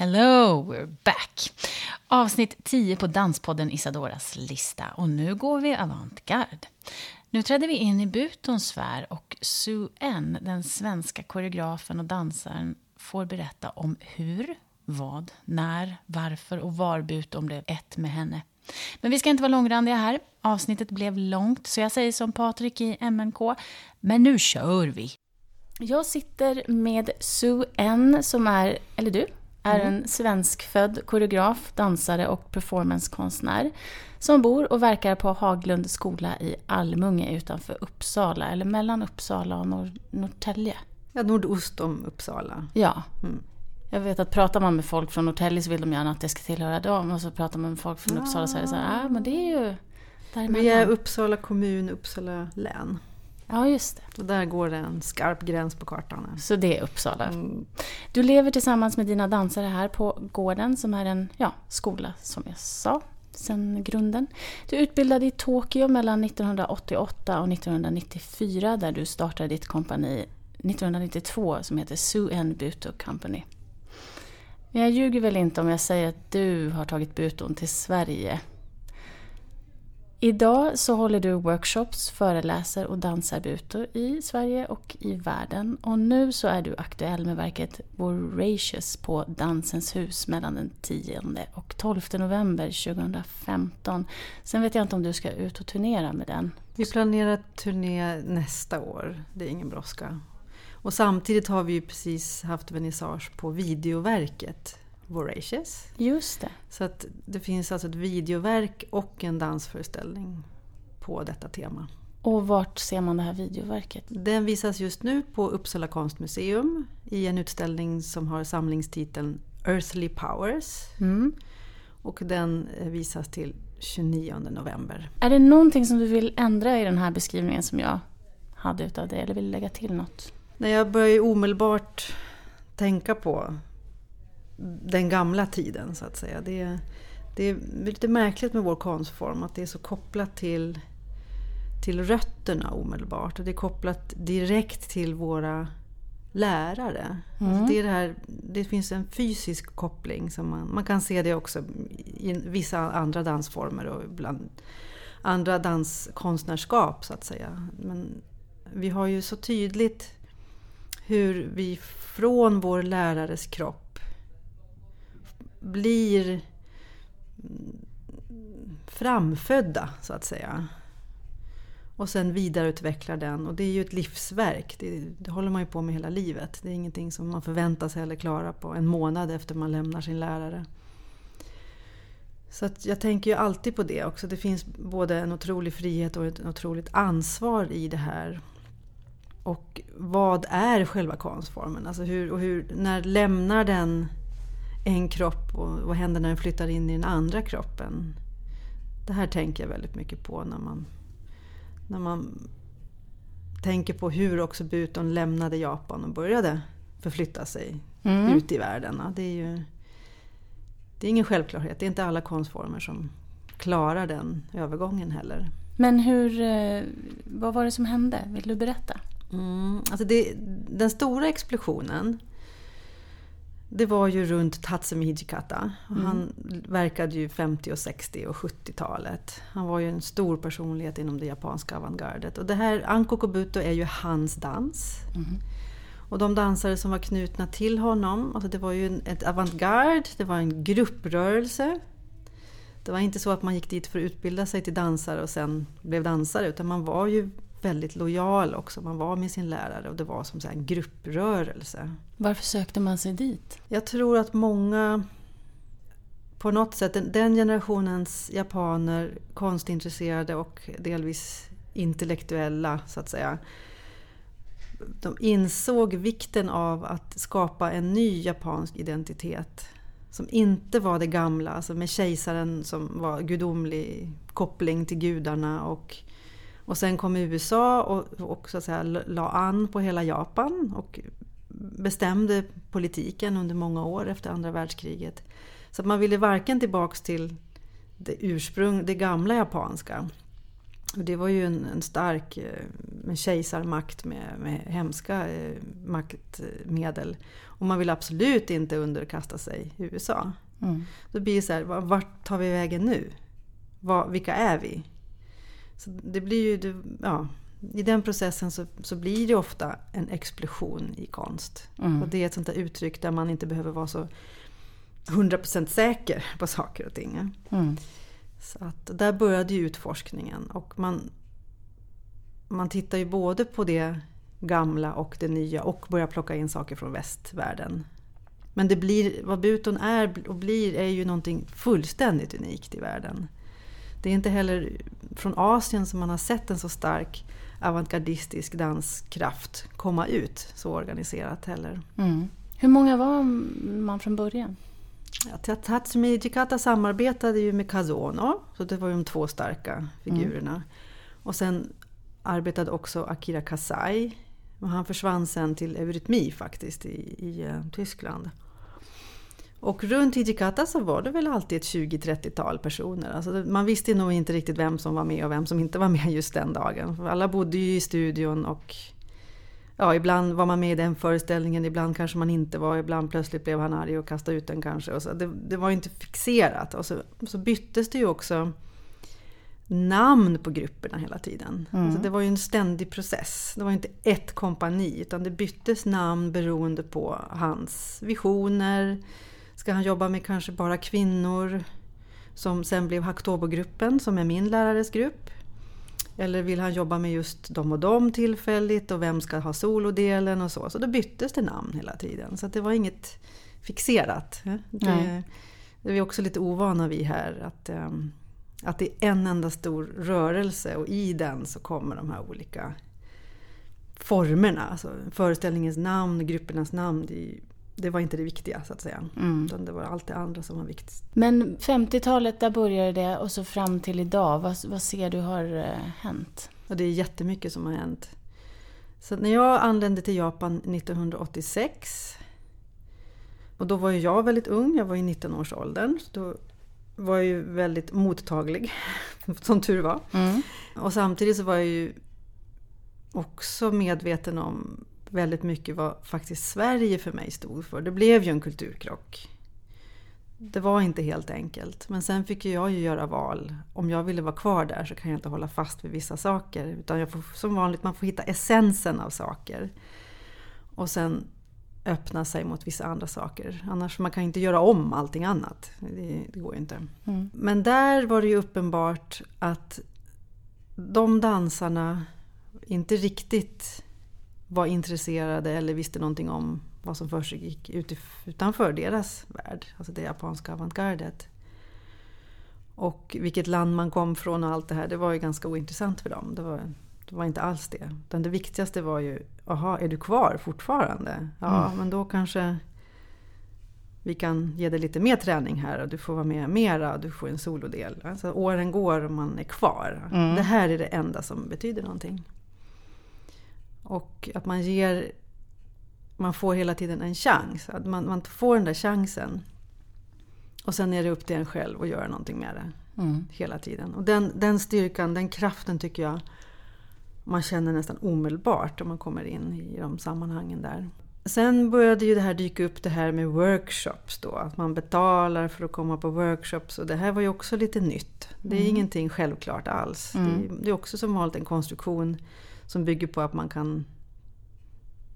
Hello, we're back. Avsnitt 10 på Danspodden Isadoras lista. Och nu går vi avantgarde. Nu trädde vi in i Butons sfär och Sue N, den svenska koreografen och dansaren, får berätta om hur, vad, när, varför och var Buton blev ett med henne. Men vi ska inte vara långrandiga här. Avsnittet blev långt, så jag säger som Patrik i MNK. Men nu kör vi! Jag sitter med Sue N som är, eller du, är en svenskfödd koreograf, dansare och performancekonstnär som bor och verkar på Haglund skola i Almunge utanför Uppsala, eller mellan Uppsala och Nor- Norrtälje. Ja, nordost om Uppsala. Ja. Mm. Jag vet att pratar man med folk från Norrtälje så vill de gärna att det ska tillhöra dem. Och så pratar man med folk från Uppsala så är det så här, ah, men det är ju däremellan. Vi är Uppsala kommun, Uppsala län. Ja, just det. Och där går det en skarp gräns på kartan. Så det är Uppsala. Mm. Du lever tillsammans med dina dansare här på gården som är en ja, skola, som jag sa, sen grunden. Du utbildade i Tokyo mellan 1988 och 1994 där du startade ditt kompani 1992 som heter Sue N Buto Company. Men jag ljuger väl inte om jag säger att du har tagit buton till Sverige. Idag så håller du workshops, föreläser och dansarbutor i Sverige och i världen. Och nu så är du aktuell med verket Voracious på Dansens hus mellan den 10 och 12 november 2015. Sen vet jag inte om du ska ut och turnera med den. Vi planerar turné nästa år. Det är ingen brådska. Och samtidigt har vi ju precis haft vernissage på videoverket Voracious. Just det. Så att det finns alltså ett videoverk och en dansföreställning på detta tema. Och vart ser man det här videoverket? Den visas just nu på Uppsala konstmuseum i en utställning som har samlingstiteln Earthly Powers. Mm. Och den eh, visas till 29 november. Är det någonting som du vill ändra i den här beskrivningen som jag hade utav det? Eller vill du lägga till något? När jag börjar ju omedelbart tänka på den gamla tiden så att säga. Det, det är lite märkligt med vår konstform att det är så kopplat till, till rötterna omedelbart. Och det är kopplat direkt till våra lärare. Alltså det, är det, här, det finns en fysisk koppling. Som man, man kan se det också i vissa andra dansformer och bland andra danskonstnärskap så att säga. Men vi har ju så tydligt hur vi från vår lärares kropp blir framfödda så att säga. Och sen vidareutvecklar den och det är ju ett livsverk. Det, det, håller man ju på med hela livet. Det är ingenting som man förväntar sig eller klarar på en månad efter man lämnar sin lärare. Så att jag tänker ju alltid på det också. Det finns både en otrolig frihet och ett otroligt ansvar i det här. Och vad är själva konstformen? Alltså hur, och hur, när lämnar den en kropp och vad händer när den flyttar in i den andra kroppen? Det här tänker jag väldigt mycket på när man, när man tänker på hur också Buton lämnade Japan och började förflytta sig Mm. ut i världen. Det är ju det är ingen självklarhet. Det är inte alla konstformer som klarar den övergången heller. Men hur, eh, vad var det som hände? Vill du berätta? Mm, alltså det, den stora explosionen det var ju runt Tatsumi Hijikata. Och Han verkade ju 50, och 60 och 70-talet. Han var ju en stor personlighet inom det japanska avantgardet. Och det här, Anko Kobuto är ju hans dans. Och de dansare som var knutna till honom, alltså det var ju en, ett avantgarde, det var en grupprörelse. Det var inte så att man gick dit för att utbilda sig till dansare och sen blev dansare, utan man var ju väldigt lojal också. Man var med sin lärare och det var som en grupprörelse. Varför sökte man sig dit? Jag tror att många på något sätt, den, den generationens japaner, konstintresserade och delvis intellektuella så att säga. De insåg vikten av att skapa en ny japansk identitet som inte var det gamla, alltså med kejsaren som var gudomlig koppling till gudarna. Och, och sen kom USA och, och så att säga, la an på hela Japan och bestämde politiken under många år efter andra världskriget. Så att man ville varken tillbaks till det ursprung, det gamla japanska. Och det var ju en, en stark en kejsarmakt med, med hemska eh, maktmedel. Och man vill absolut inte underkasta sig USA. Mm. Då blir det så här, vart tar vi vägen nu? Var, vilka är vi? Så det blir ju, ja, I den processen så, så blir det ofta en explosion i konst. Mm. Och det är ett sånt där uttryck där man inte behöver vara så 100% säker på saker och ting. Mm. Så att där började ju utforskningen. Och man, man tittar ju både på det gamla och det nya och börjar plocka in saker från västvärlden. Men det blir, vad Buton är och blir är ju någonting fullständigt unikt i världen. Det är inte heller från Asien som man har sett en så stark avantgardistisk danskraft komma ut så organiserat heller. Mm. Hur många var man från början? Ja, Tatsumi Jikata samarbetade ju med Kazono, så det var ju de två starka figurerna. Mm. Och sen arbetade också Akira Kasai. Och han försvann sen till eurytmi faktiskt i, i uh, Tyskland. Och runt Hijikata så var det väl alltid ett 20-30-tal personer. Alltså man visste nog inte riktigt vem som var med och vem som inte var med just den dagen. Alla bodde ju i studion och ja, ibland var man med i den föreställningen, ibland kanske man inte var, ibland plötsligt blev han arg och kastade ut den kanske. Och så. Det, det var inte fixerat. Och så, så byttes det ju också namn på grupperna hela tiden. Mm. Alltså det var ju en ständig process. Det var inte ett kompani utan det byttes namn beroende på hans visioner. Ska han jobba med kanske bara kvinnor? Som sen blev Hacktobo-gruppen som är min lärares grupp. Eller vill han jobba med just de och de tillfälligt och vem ska ha solodelen och så. Så då byttes det namn hela tiden. Så det var inget fixerat. Det, det är vi också lite ovana vid här. Att, ehm, att det är en enda stor rörelse och i den så kommer de här olika formerna. Alltså föreställningens namn, gruppernas namn. Det, det var inte det viktiga så att säga. Mm. Utan det var allt det andra som var viktigt. Men 50-talet, där började det och så fram till idag. Vad, vad ser du har eh, hänt? Och det är jättemycket som har hänt. Så när jag anlände till Japan 1986 och då var ju jag väldigt ung, jag var i 19-årsåldern. Då var jag ju väldigt mottaglig, som tur var. Mm. Och samtidigt så var jag ju också medveten om väldigt mycket vad faktiskt Sverige för mig stod för. Det blev ju en kulturkrock. Det var inte helt enkelt. Men sen fick jag ju göra val. Om jag ville vara kvar där så kan jag inte hålla fast vid vissa saker. Utan jag får, som vanligt, man får hitta essensen av saker. Och sen öppna sig mot vissa andra saker. Annars man kan inte göra om allting annat. Det, det går ju inte. Mm. Men där var det ju uppenbart att de dansarna inte riktigt var intresserade eller visste någonting om vad som försiggick utanför deras värld, alltså det japanska avantgardet. Och vilket land man kom från och allt det här, det var ju ganska ointressant för dem. Det var, det var inte alls det. Utan det viktigaste var ju, jaha, är du kvar fortfarande? Ja, mm. men då kanske vi kan ge dig lite mer träning här och du får vara med mera och du får en solodel. Alltså, åren går och man är kvar. Mm. Det här är det enda som betyder någonting. Och att man ger... Man får hela tiden en chans. Att man, man får den där chansen. Och sen är det upp till en själv att göra någonting med det. Mm. Hela tiden. Och den, den styrkan, den kraften tycker jag man känner nästan omedelbart om man kommer in i de sammanhangen där. Sen började ju det här dyka upp det här med workshops då. Att man betalar för att komma på workshops. Och det här var ju också lite nytt. Det är mm. ingenting självklart alls. Mm. Det, det, är också som vanligt en konstruktion som bygger på att man kan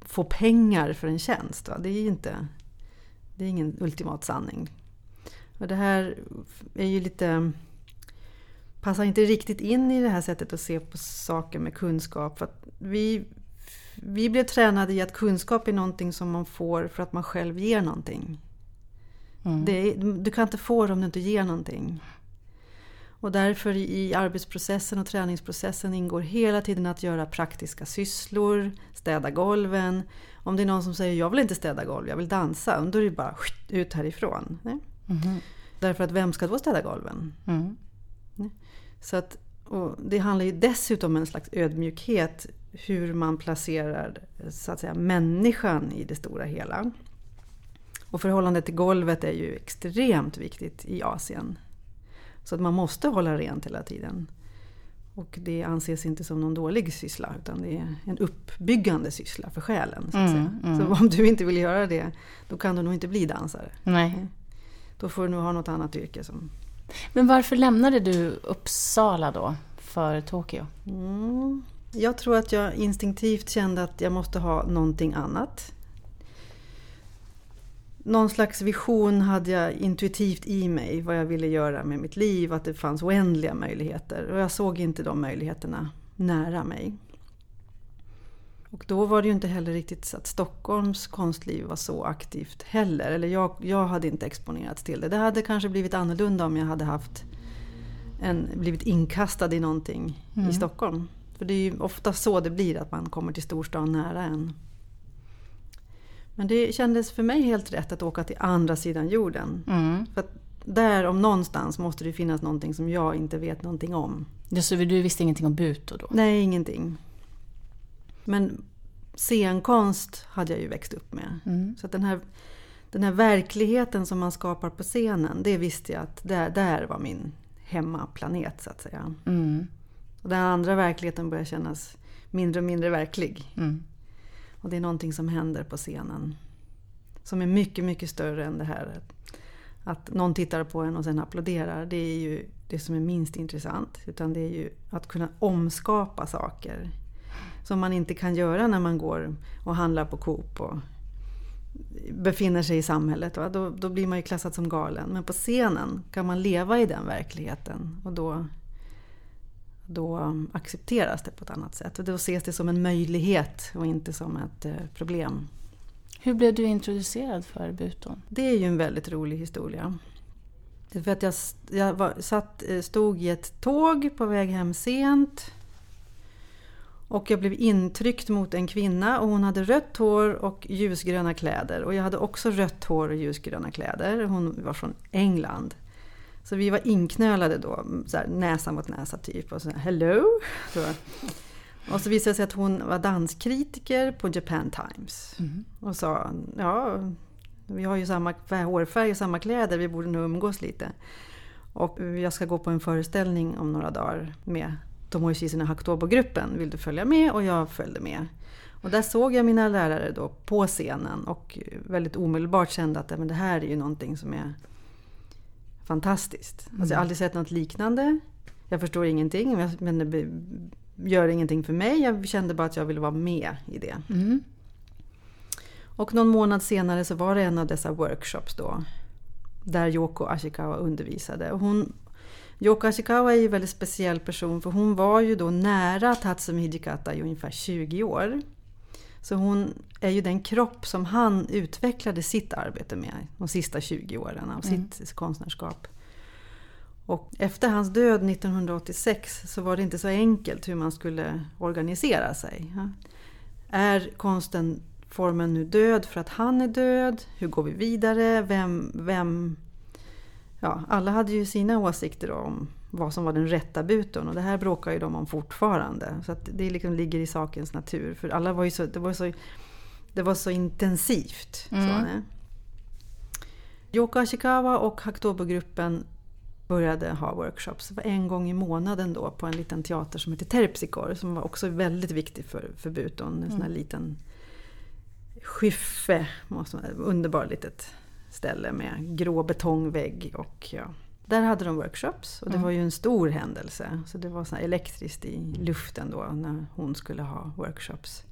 få pengar för en tjänst. Va? Det är inte det är ingen ultimat sanning. Och det här är ju lite passar inte riktigt in i det här sättet att se på saker med kunskap. För vi, vi blev tränade i att kunskap är någonting som man får för att man själv ger någonting. Mm. Det, du kan inte få det om du inte ger någonting. Och därför i arbetsprocessen och träningsprocessen ingår hela tiden att göra praktiska sysslor, städa golven. Om det är någon som säger jag vill inte städa golv, jag vill dansa, då är det bara ut härifrån. Nej? Mm. Därför att vem ska då städa golven? Mm. Så att, det handlar ju dessutom om en slags ödmjukhet hur man placerar så att säga, människan i det stora hela. Och förhållandet till golvet är ju extremt viktigt i Asien. Så att man måste hålla rent hela tiden. Och det anses inte som någon dålig syssla utan det är en uppbyggande syssla för själen. Så, att mm, mm. så om du inte vill göra det, då kan du nog inte bli dansare. Nej. Då får du nog ha något annat yrke. Som... Men varför lämnade du Uppsala då för Tokyo? Mm. Jag tror att jag instinktivt kände att jag måste ha någonting annat. Någon slags vision hade jag intuitivt i mig vad jag ville göra med mitt liv, att det fanns oändliga möjligheter. Och jag såg inte de möjligheterna nära mig. Och då var det ju inte heller riktigt så att Stockholms konstliv var så aktivt heller. Eller jag, jag hade inte exponerats till det. Det hade kanske blivit annorlunda om jag hade haft en, blivit inkastad i någonting mm. i Stockholm. För det är ju ofta så det blir, att man kommer till storstan nära en. Men det kändes för mig helt rätt att åka till andra sidan jorden. Mm. För där om någonstans måste det finnas någonting som jag inte vet någonting om. Ja, så du visste ingenting om Buto då? Nej, ingenting. Men scenkonst hade jag ju växt upp med. Mm. Så den, här, den här verkligheten som man skapar på scenen, det visste jag att där, där var min hemmaplanet så att säga. Mm. Och den andra verkligheten börjar kännas mindre och mindre verklig. Mm. Och det är någonting som händer på scenen. Som är mycket, mycket större än det här att någon tittar på en och sen applåderar. Det är ju det som är minst intressant. Utan det är ju att kunna omskapa saker. Som man inte kan göra när man går och handlar på Coop och befinner sig i samhället. Då, då blir man ju klassad som galen. Men på scenen kan man leva i den verkligheten. Och då då accepteras det på ett annat sätt. Och då ses det som en möjlighet och inte som ett eh, problem. Hur blev du introducerad för Buton? Det är ju en väldigt rolig historia. För att jag, jag var, satt, eh, stod i ett tåg på väg hem sent. Och jag blev intryckt mot en kvinna och hon hade rött hår och ljusgröna kläder. Och jag hade också rött hår och ljusgröna kläder. Hon var från England. Så vi var inknölade då, så här, näsa mot näsa typ. Och så här, hello! Så. Och så visade det sig att hon var danskritiker på Japan Times. Mm. Och sa, ja, vi har ju samma hårfärg och samma kläder, vi borde nog umgås lite. Och jag ska gå på en föreställning om några dagar med Tomoichi Shizune Hakutobo-gruppen. Vill du följa med? Och jag följde med. Och där såg jag mina lärare då på scenen och väldigt omedelbart kände att men det här är ju någonting som är fantastiskt. Mm. Alltså jag har aldrig sett något liknande. Jag förstår ingenting, men det gör ingenting för mig. Jag kände bara att jag ville vara med i det. Mm. Och någon månad senare så var det en av dessa workshops då. Där Yoko Ashikawa undervisade. Och hon, Yoko Ashikawa är ju en väldigt speciell person för hon var ju då nära Tatsumi Hijikata i ungefär 20 år. Så hon är ju den kropp som han utvecklade sitt arbete med de sista 20 åren av mm. sitt konstnärskap. Och efter hans död 1986 så var det inte så enkelt hur man skulle organisera sig. Är konsten formen nu död för att han är död? Hur går vi vidare? Vem, vem ja, alla hade ju sina åsikter om vad som var den rätta buton och det här bråkar ju de om fortfarande. Så det liksom ligger i sakens natur. För alla var ju så, det, var så, det var så intensivt. Mm. Så, Yoko Ashikawa och Hakutobo-gruppen började ha workshops. Det var en gång i månaden då på en liten teater som heter Terpsichore som var också väldigt viktig för, för buton. En mm. sån här mm. liten skyffe, underbar litet ställe med grå betongvägg. Och, ja. Där hade de workshops och det mm. var ju en stor händelse. Så det var så elektriskt i luften då när hon skulle ha workshops.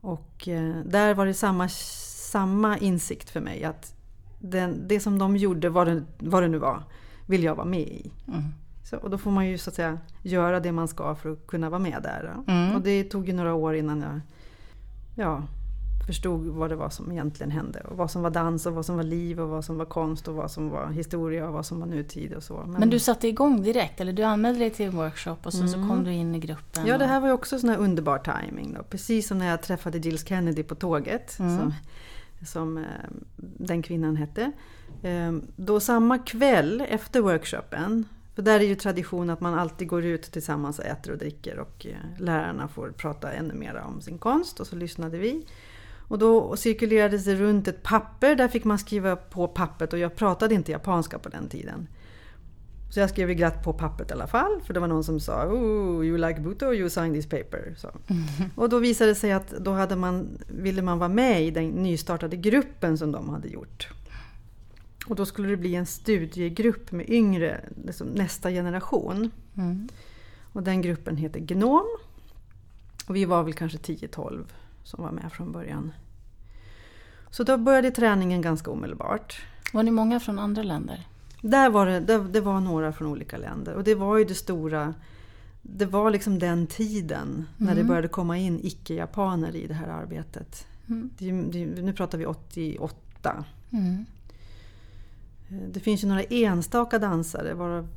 Och eh, där var det samma, samma insikt för mig att den, det som de gjorde, vad det, vad det nu var, vill jag vara med i. Mm. Så, och då får man ju så att säga göra det man ska för att kunna vara med där. Mm. Och det tog ju några år innan jag ja, förstod vad det var som egentligen hände. Och vad som var dans och vad som var liv och vad som var konst och vad som var historia och vad som var nutid och så. Men, Men du satte igång direkt, eller du anmälde dig till en workshop och sen mm. så kom du in i gruppen? Ja, det här var ju också sån här underbar timing. Då. Precis som när jag träffade Gilles Kennedy på tåget, mm. som, som eh, den kvinnan hette. Eh, då samma kväll efter workshopen för där är ju tradition att man alltid går ut tillsammans och äter och dricker och eh, lärarna får prata ännu mer om sin konst och så lyssnade vi. Och då cirkulerades det runt ett papper, där fick man skriva på pappret och jag pratade inte japanska på den tiden. Så jag skrev glatt på pappret i alla fall, för det var någon som sa oh, you like Buto, you sign this paper. Så. Och då visade det sig att då hade man, ville man vara med i den nystartade gruppen som de hade gjort. Och då skulle det bli en studiegrupp med yngre, liksom nästa generation. Mm. Och den gruppen heter Gnom. Och vi var väl kanske 10-12 som var med från början. Så då började träningen ganska omedelbart. Var ni många från andra länder? Där var det, det, det var några från olika länder. Och det var ju det stora det var liksom den tiden mm. när det mm. började komma in icke-japaner i det här arbetet. Mm. Det, det, nu pratar vi 88. Mm. Eh, det finns ju några enstaka dansare, varav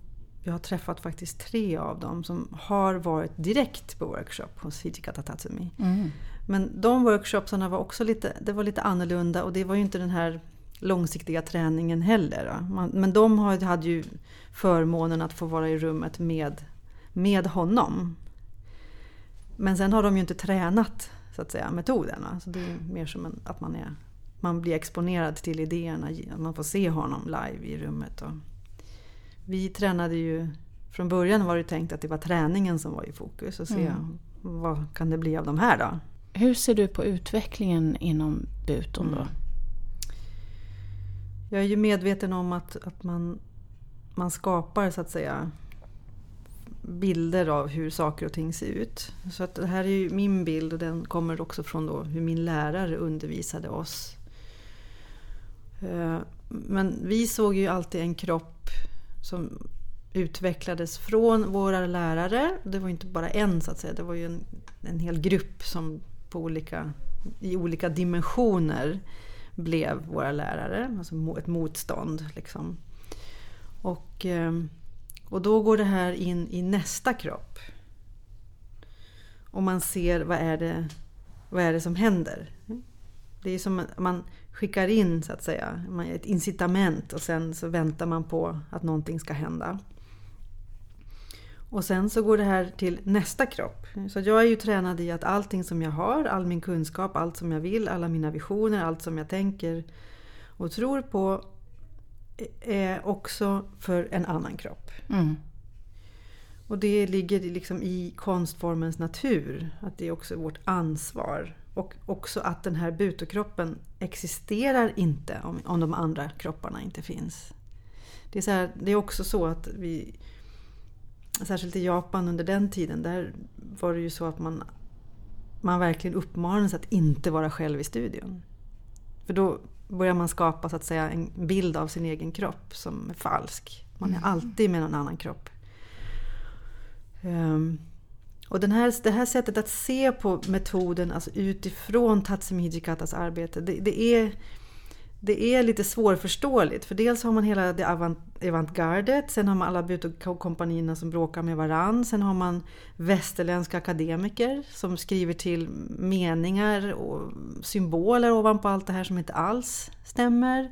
jag har träffat faktiskt tre av dem, som har varit direkt på workshop hos Hijikata Tatsumi. Mm. Men de workshopsarna var också lite, det var lite annorlunda och det var ju inte den här långsiktiga träningen heller. Man, men de hade ju förmånen att få vara i rummet med, med honom. Men sen har de ju inte tränat så att säga, metoderna. Så det är mer som en, att man är man blir exponerad till idéerna, man får se honom live i rummet. Och vi tränade ju, från början var det tänkt att det var träningen som var i fokus och se mm. vad kan det bli av de här då. Hur ser du på utvecklingen inom Buton då? Mm. Jag är ju medveten om att, att man, man skapar så att säga bilder av hur saker och ting ser ut. Så att det här är ju min bild och den kommer också från då hur min lärare undervisade oss Eh, men vi såg ju alltid en kropp som utvecklades från våra lärare. Det var inte bara en så att säga, det var ju en, en hel grupp som på olika, i olika dimensioner blev våra lärare. Alltså ett motstånd. Liksom. Och, ehm, och då går det här in i nästa kropp. Och man ser vad är det, vad är det som händer. Det är som man skickar in så att säga ett incitament och sen så väntar man på att någonting ska hända. Och sen så går det här till nästa kropp. Så jag är ju tränad i att allting som jag har, all min kunskap, allt som jag vill, alla mina visioner, allt som jag tänker och tror på är också för en annan kropp. Mm. Och det ligger liksom i konstformens natur, att det är också vårt ansvar och också att den här butokroppen existerar inte om, om de andra kropparna inte finns. Det är, så här, det är också så att vi, särskilt i Japan under den tiden, där var det ju så att man, man verkligen uppmanades att inte vara själv i studion. För då börjar man skapa så att säga en bild av sin egen kropp som är falsk. Man är mm. alltid med någon annan kropp. Um, och den här, det här sättet att se på metoden alltså utifrån Tatsumi Hijikatas arbete, det, det, är, det är lite svårförståeligt. För dels har man hela det avant, avantgardet, sen har man alla Buto-kompanierna som bråkar med varann, sen har man västerländska akademiker som skriver till meningar och symboler ovanpå allt det här som inte alls stämmer.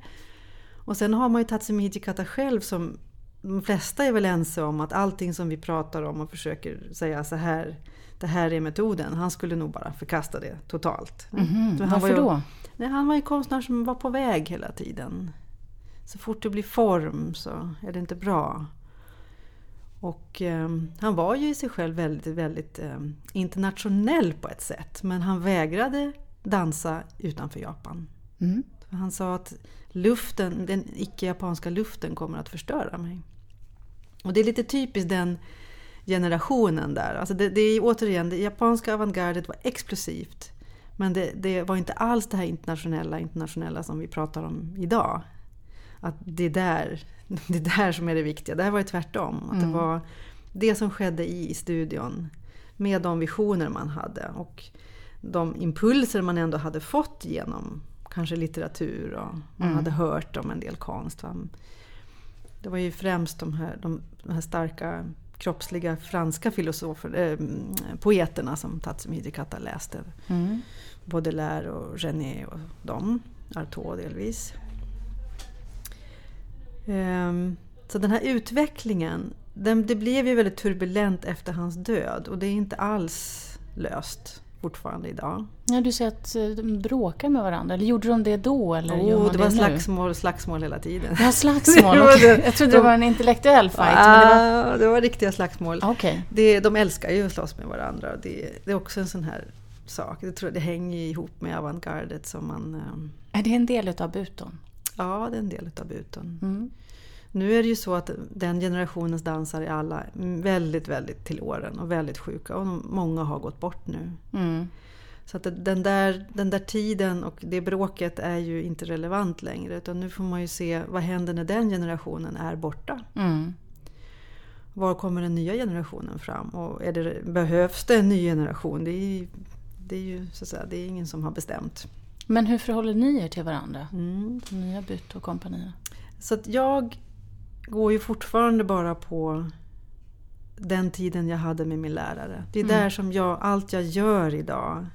Och sen har man ju Tatsumi Hijikata själv som de flesta är väl ense om att allting som vi pratar om och försöker säga så här, det här är metoden. Han skulle nog bara förkasta det totalt. Mm -hmm. Varför ju, då? Nej, han var en konstnär som var på väg hela tiden. Så fort det blir form så är det inte bra. Och eh, han var ju i sig själv väldigt, väldigt eh, internationell på ett sätt. Men han vägrade dansa utanför Japan. Mm. Han sa att luften, den icke-japanska luften kommer att förstöra mig. Och det är lite typiskt den generationen där. Alltså det, det är återigen, det japanska avantgardet var explosivt. Men det, det, var inte alls det här internationella, internationella som vi pratar om idag. Att det är där, det är där som är det viktiga. Det här var ju tvärtom. Att mm. Det var det som skedde i studion. Med de visioner man hade. Och de impulser man ändå hade fått genom kanske litteratur och man Mm. hade hört om en del konst. Va? Det var ju främst de här, de, de här starka kroppsliga franska filosofer, eh, poeterna som Tatsumi Hidekata läste. Mm. Baudelaire och René och dem. Artaud delvis. Ehm, Så den här utvecklingen, den, det blev ju väldigt turbulent efter hans död och det är inte alls löst fortfarande idag. Ja, du säger att eh, de bråkar med varandra. Eller gjorde de det då? Eller gör Oh, man det var nu? slagsmål, slagsmål hela tiden. Ja, slagsmål. Det det. Jag trodde det var en intellektuell fight. Men det var... Ah, det var riktiga slagsmål. Okej. Det, de älskar ju att slåss med varandra. Det, det är också en sån här sak. Jag tror det hänger ihop med avantgardet som man... ehm, Är det en del utav buton? Ja, det är en del av buton. Mm. Nu är det ju så att den generationens dansare är alla väldigt, väldigt till åren och väldigt sjuka. Och många har gått bort nu. Mm. Så att den där, den där tiden och det bråket är ju inte relevant längre. Utan nu får man ju se vad händer när den generationen är borta. Mm. Var kommer den nya generationen fram? Och det, behövs det en ny generation? Det är det är ju så att säga, det är ingen som har bestämt. Men hur förhåller ni er till varandra? Mm. De nya But och kompanierna? Så att jag går ju fortfarande bara på den tiden jag hade med min lärare. Det är Mm. där som jag, allt jag gör idag.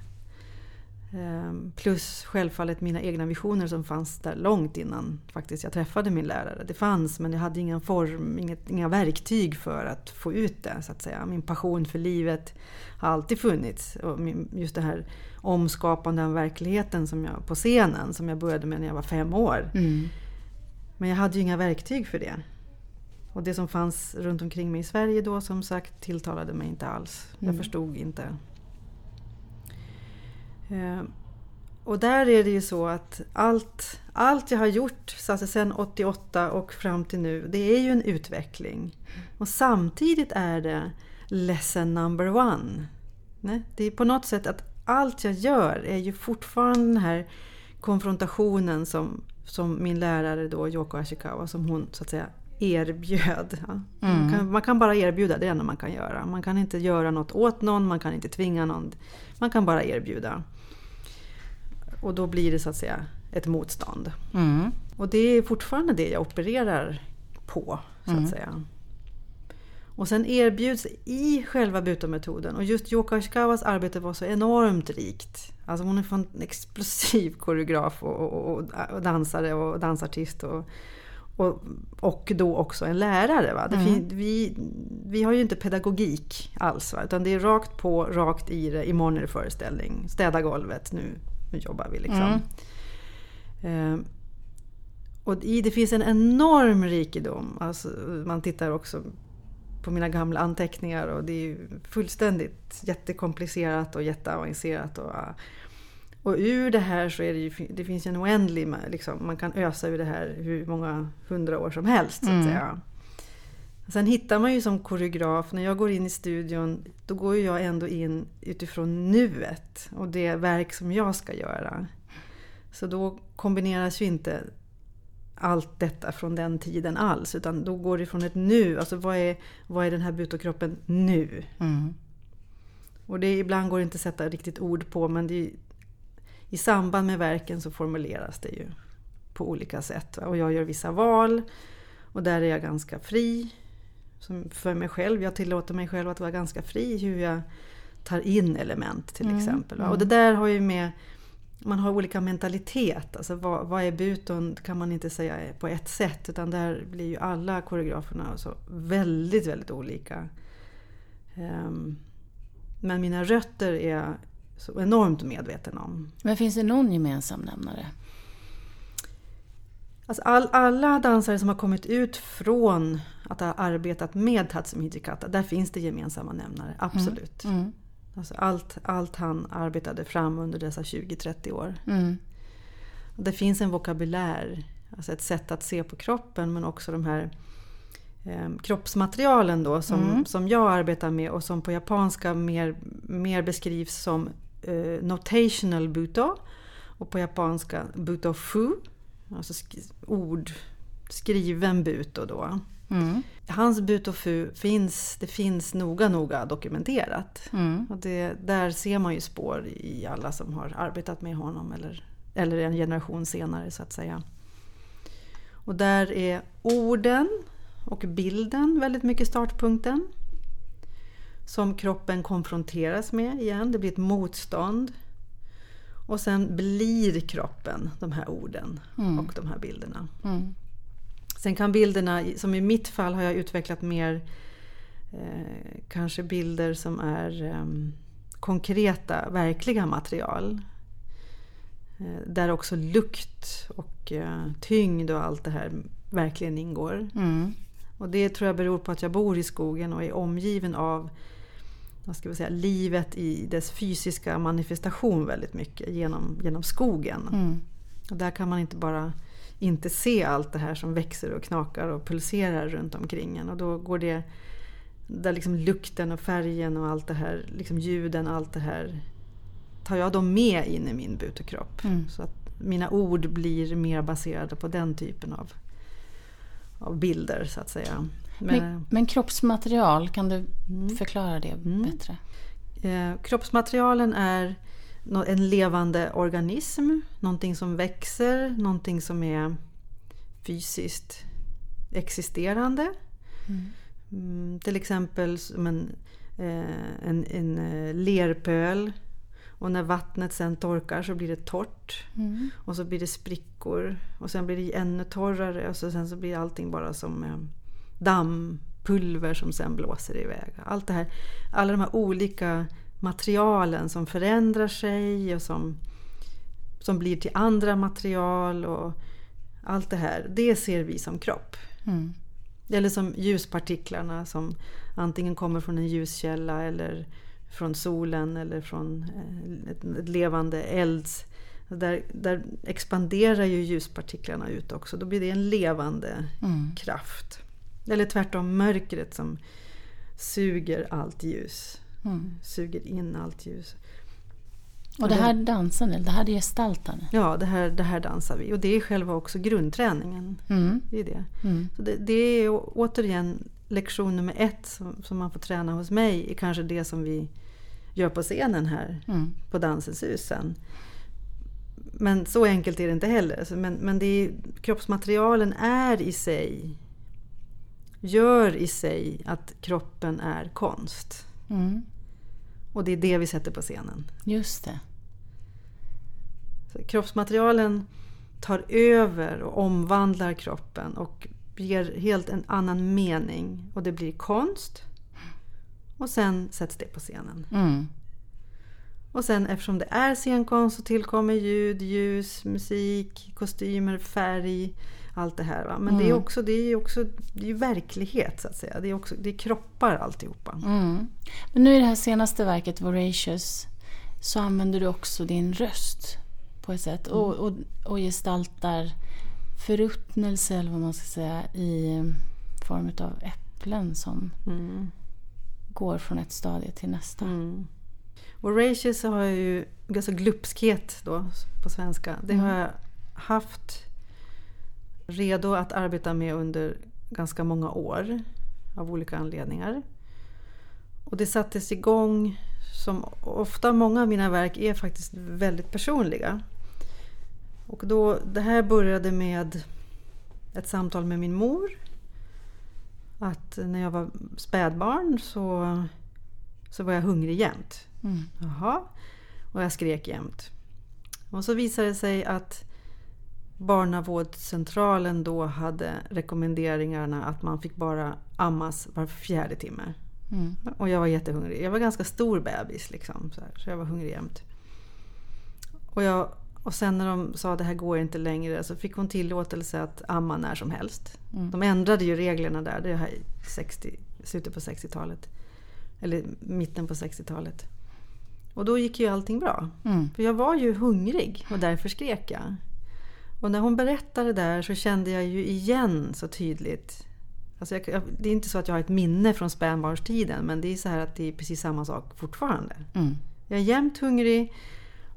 Ehm, Plus självfallet mina egna visioner som fanns där långt innan faktiskt jag träffade min lärare. Det fanns men jag hade ingen form, inget, inga verktyg för att få ut det så att säga. Min passion för livet har alltid funnits. Och just det här omskapande av verkligheten som jag, på scenen som jag började med när jag var fem år. Mm. Men jag hade ju inga verktyg för det. Och det som fanns runt omkring mig i Sverige då som sagt tilltalade mig inte alls. Jag Mm. förstod inte. Eh, och där är det ju så att allt, allt jag har gjort så alltså sedan 88 och fram till nu, det är ju en utveckling. Och samtidigt är det lesson number one. Nej, Det är på något sätt att allt jag gör är ju fortfarande den här konfrontationen som, som min lärare då, Yoko Ashikawa, som hon så att säga erbjöd. Ja. Man, Mm. kan, man kan bara erbjuda, det är det enda man kan göra. Man kan inte göra något åt någon, man kan inte tvinga någon. Man kan bara erbjuda. Och då blir det så att säga ett motstånd. Mm. Och det är fortfarande det jag opererar på, så att Mm. säga. Och sen erbjuds i själva butometoden, och just Yoko Ashikawas arbete var så enormt rikt. Alltså hon är en explosiv koreograf och, och, och, dansare och dansartist. Och, och, och då också en lärare. Va? Det Mm. vi, vi har ju inte pedagogik alls, va? utan det är rakt på, rakt i det. Imorgon är det föreställning. Städa golvet, nu, nu jobbar vi liksom. Eh, och i, det finns en enorm rikedom. Alltså, man tittar också på mina gamla anteckningar och det är fullständigt jättekomplicerat och jätteavancerat. Och, och ur det här så är det ju, det finns en oändlig, liksom, man kan ösa ur det här hur många hundra år som helst. Så att Mm. säga. Sen hittar man ju som koreograf, när jag går in i studion, då går jag ändå in utifrån nuet och det verk som jag ska göra. Så då kombineras ju inte allt detta från den tiden alls, utan då går det från ett nu. Alltså vad är, vad är den här butokroppen nu? Mm. Och det ibland går det inte att sätta riktigt ord på, men det är, i samband med verken så formuleras det ju på olika sätt. Och jag gör vissa val och där är jag ganska fri för mig själv. Jag tillåter mig själv att vara ganska fri i hur jag tar in element till Mm, exempel. mm. Och det där har ju med man har olika mentalitet. Alltså vad, vad är buton kan man inte säga på ett sätt. Utan där blir ju alla koreograferna så väldigt, väldigt olika. Ehm, men mina rötter är jag så enormt medveten om. Men finns det någon gemensam nämnare? Alltså all, alla dansare som har kommit ut från att ha arbetat med Tatsumi Hijikata, där finns det gemensamma nämnare. Absolut. Mm. Alltså allt, allt han arbetade fram under dessa 20-30 år. Mm. Det finns en vokabulär, alltså ett sätt att se på kroppen men också de här eh, kroppsmaterialen då som, Mm. som jag arbetar med och som på japanska mer, mer beskrivs som eh, notational buto och på japanska buto fu, alltså sk- ord, skriven buto då. Mm. Hans butofu finns, det finns noga, noga dokumenterat. Mm. Och det, där ser man ju spår i alla som har arbetat med honom eller, eller en generation senare så att säga. Och där är orden och bilden väldigt mycket startpunkten. Som kroppen konfronteras med igen, det blir ett motstånd. Och sen blir kroppen de här orden Mm. och de här bilderna. Mm. Sen kan bilderna, som i mitt fall har jag utvecklat mer eh, kanske bilder som är eh, konkreta, verkliga material. Eh, där också lukt och eh, tyngd och allt det här verkligen ingår. Mm. Och det tror jag beror på att jag bor i skogen och är omgiven av vad ska vi säga, livet i dess fysiska manifestation väldigt mycket genom, genom skogen. Mm. Och där kan man inte bara inte se allt det här som växer och knakar och pulserar runt omkring en. Och då går det, där liksom lukten och färgen och allt det här, liksom ljuden, allt det här tar jag då med in i min butekropp. Mm. Så att mina ord blir mer baserade på den typen av, av bilder så att säga. Men, Men, men kroppsmaterial, kan du Mm. förklara det Mm. bättre? Eh, kroppsmaterialen är en levande organism, någonting som växer, någonting som är fysiskt existerande. Mm. Mm, till exempel som en, eh, en, en eh, lerpöl. Och när vattnet sen torkar så blir det torrt. Mm. Och så blir det sprickor. Och sen blir det ännu torrare. Och så sen så blir allting bara som eh, dammpulver som sen blåser iväg. Allt det här, alla de här olika materialen som förändrar sig och som, som blir till andra material. och Allt det här, det ser vi som kropp. Mm. Eller som ljuspartiklarna som antingen kommer från en ljuskälla eller från solen eller från eh, ett, ett levande elds... Där, där expanderar ju ljuspartiklarna ut också. Då blir det en levande Mm. kraft. Eller tvärtom mörkret som suger allt ljus. Mm. Suger in allt ljus. Och det här dansande, det här är gestaltande. Ja, det här, det här dansar vi. Och det är själva också grundträningen. Mm. Det är det. Mm. Så det, det är återigen lektion nummer ett som, som man får träna hos mig. är kanske det som vi gör på scenen här Mm. på Dansens hus sen. Men så enkelt är det inte heller. Men, men det är, kroppsmaterialen är i sig, gör i sig att kroppen är konst. Mm. Och det är det vi sätter på scenen. Just det. Så kroppsmaterialen tar över och omvandlar kroppen och ger helt en annan mening. Och det blir konst. Och sen sätts det på scenen. Mm. Och sen eftersom det är scenkonst så tillkommer ljud, ljus, musik, kostymer, färg. Allt det här. Va? Men det är Mm. också, det är också det är verklighet så att säga. Det är, också, det är kroppar alltihopa. Mm. Men nu i det här senaste verket, Voracious, så använder du också din röst på ett sätt och, och, och gestaltar förruttnelse, eller vad man ska säga, i form av äpplen som Mm. går från ett stadie till nästa. Mm. Voracious har jag ju, alltså glupskhet då på svenska. Det har jag haft redo att arbeta med under ganska många år av olika anledningar. Och det sattes igång som ofta många av mina verk är faktiskt väldigt personliga. Och då, det här började med ett samtal med min mor. Att när jag var spädbarn så, så var jag hungrig jämt. Mm. Jaha. Och jag skrek jämt. Och så visade det sig att barnavårdscentralen då hade rekommenderingarna att man fick bara ammas var fjärde timme. Mm. Och jag var jättehungrig. Jag var ganska stor bebis liksom. Så, här, så jag var hungrig jämt. Och, jag, och sen när de sa att det här går inte längre så fick hon tillåtelse att amma när som helst. Mm. De ändrade ju reglerna där. Det är här i 60, slutet på 60-talet. Eller mitten på 60-talet. Och då gick ju allting bra. Mm. För jag var ju hungrig och därför skrek jag. Och när hon berättade där så kände jag ju igen så tydligt. Alltså jag, det är inte så att jag har ett minne från spädbarnstiden men det är så här att det är precis samma sak fortfarande. Mm. Jag är jämt hungrig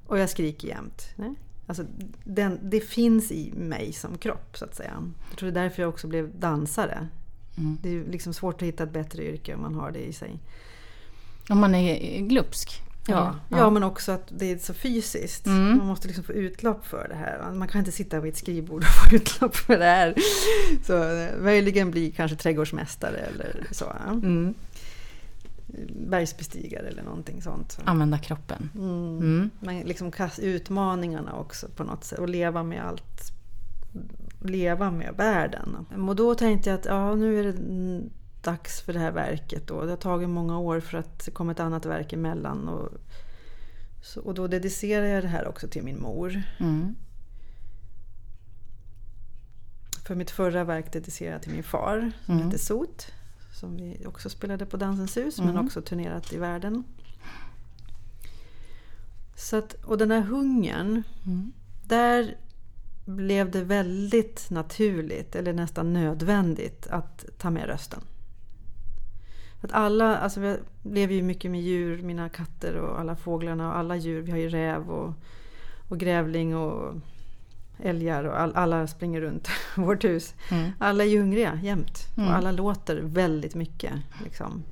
och jag skriker jämt. Nej? Alltså den, det finns i mig som kropp så att säga. Jag tror det är därför jag också blev dansare. Mm. Det är liksom svårt att hitta ett bättre yrke om man har det i sig. Om man är glupsk? Ja, ja. ja men också att det är så fysiskt. Mm. Man måste liksom få utlopp för det här. Man kan inte sitta vid ett skrivbord och få utlopp för det här. Så eh, möjligen bli kanske trädgårdsmästare eller så. Mm. Bergsbestigare eller någonting sånt. Så. Använda kroppen. Mm. mm. Men liksom utmaningarna också på något sätt och leva med allt. Leva med världen. Och då tänkte jag att ja, nu är det dags för det här verket. Då. Det har tagit många år för att det kom ett annat verk emellan. Och, så, och då dedicerar jag det här också till min mor. Mm. För mitt förra verk dedicerade jag till min far som mm. heter Sot. Som vi också spelade på Dansens hus mm. men också turnerat i världen. Så att, och den här hungern, mm. där blev det väldigt naturligt, eller nästan nödvändigt, att ta med rösten. Att alla, alltså vi lever ju mycket med djur, mina katter och alla fåglarna och alla djur. Vi har ju räv och, och grävling och älgar och all, alla springer runt vårt hus. Mm. Alla är ju hungriga jämt mm. och alla låter väldigt mycket. Liksom.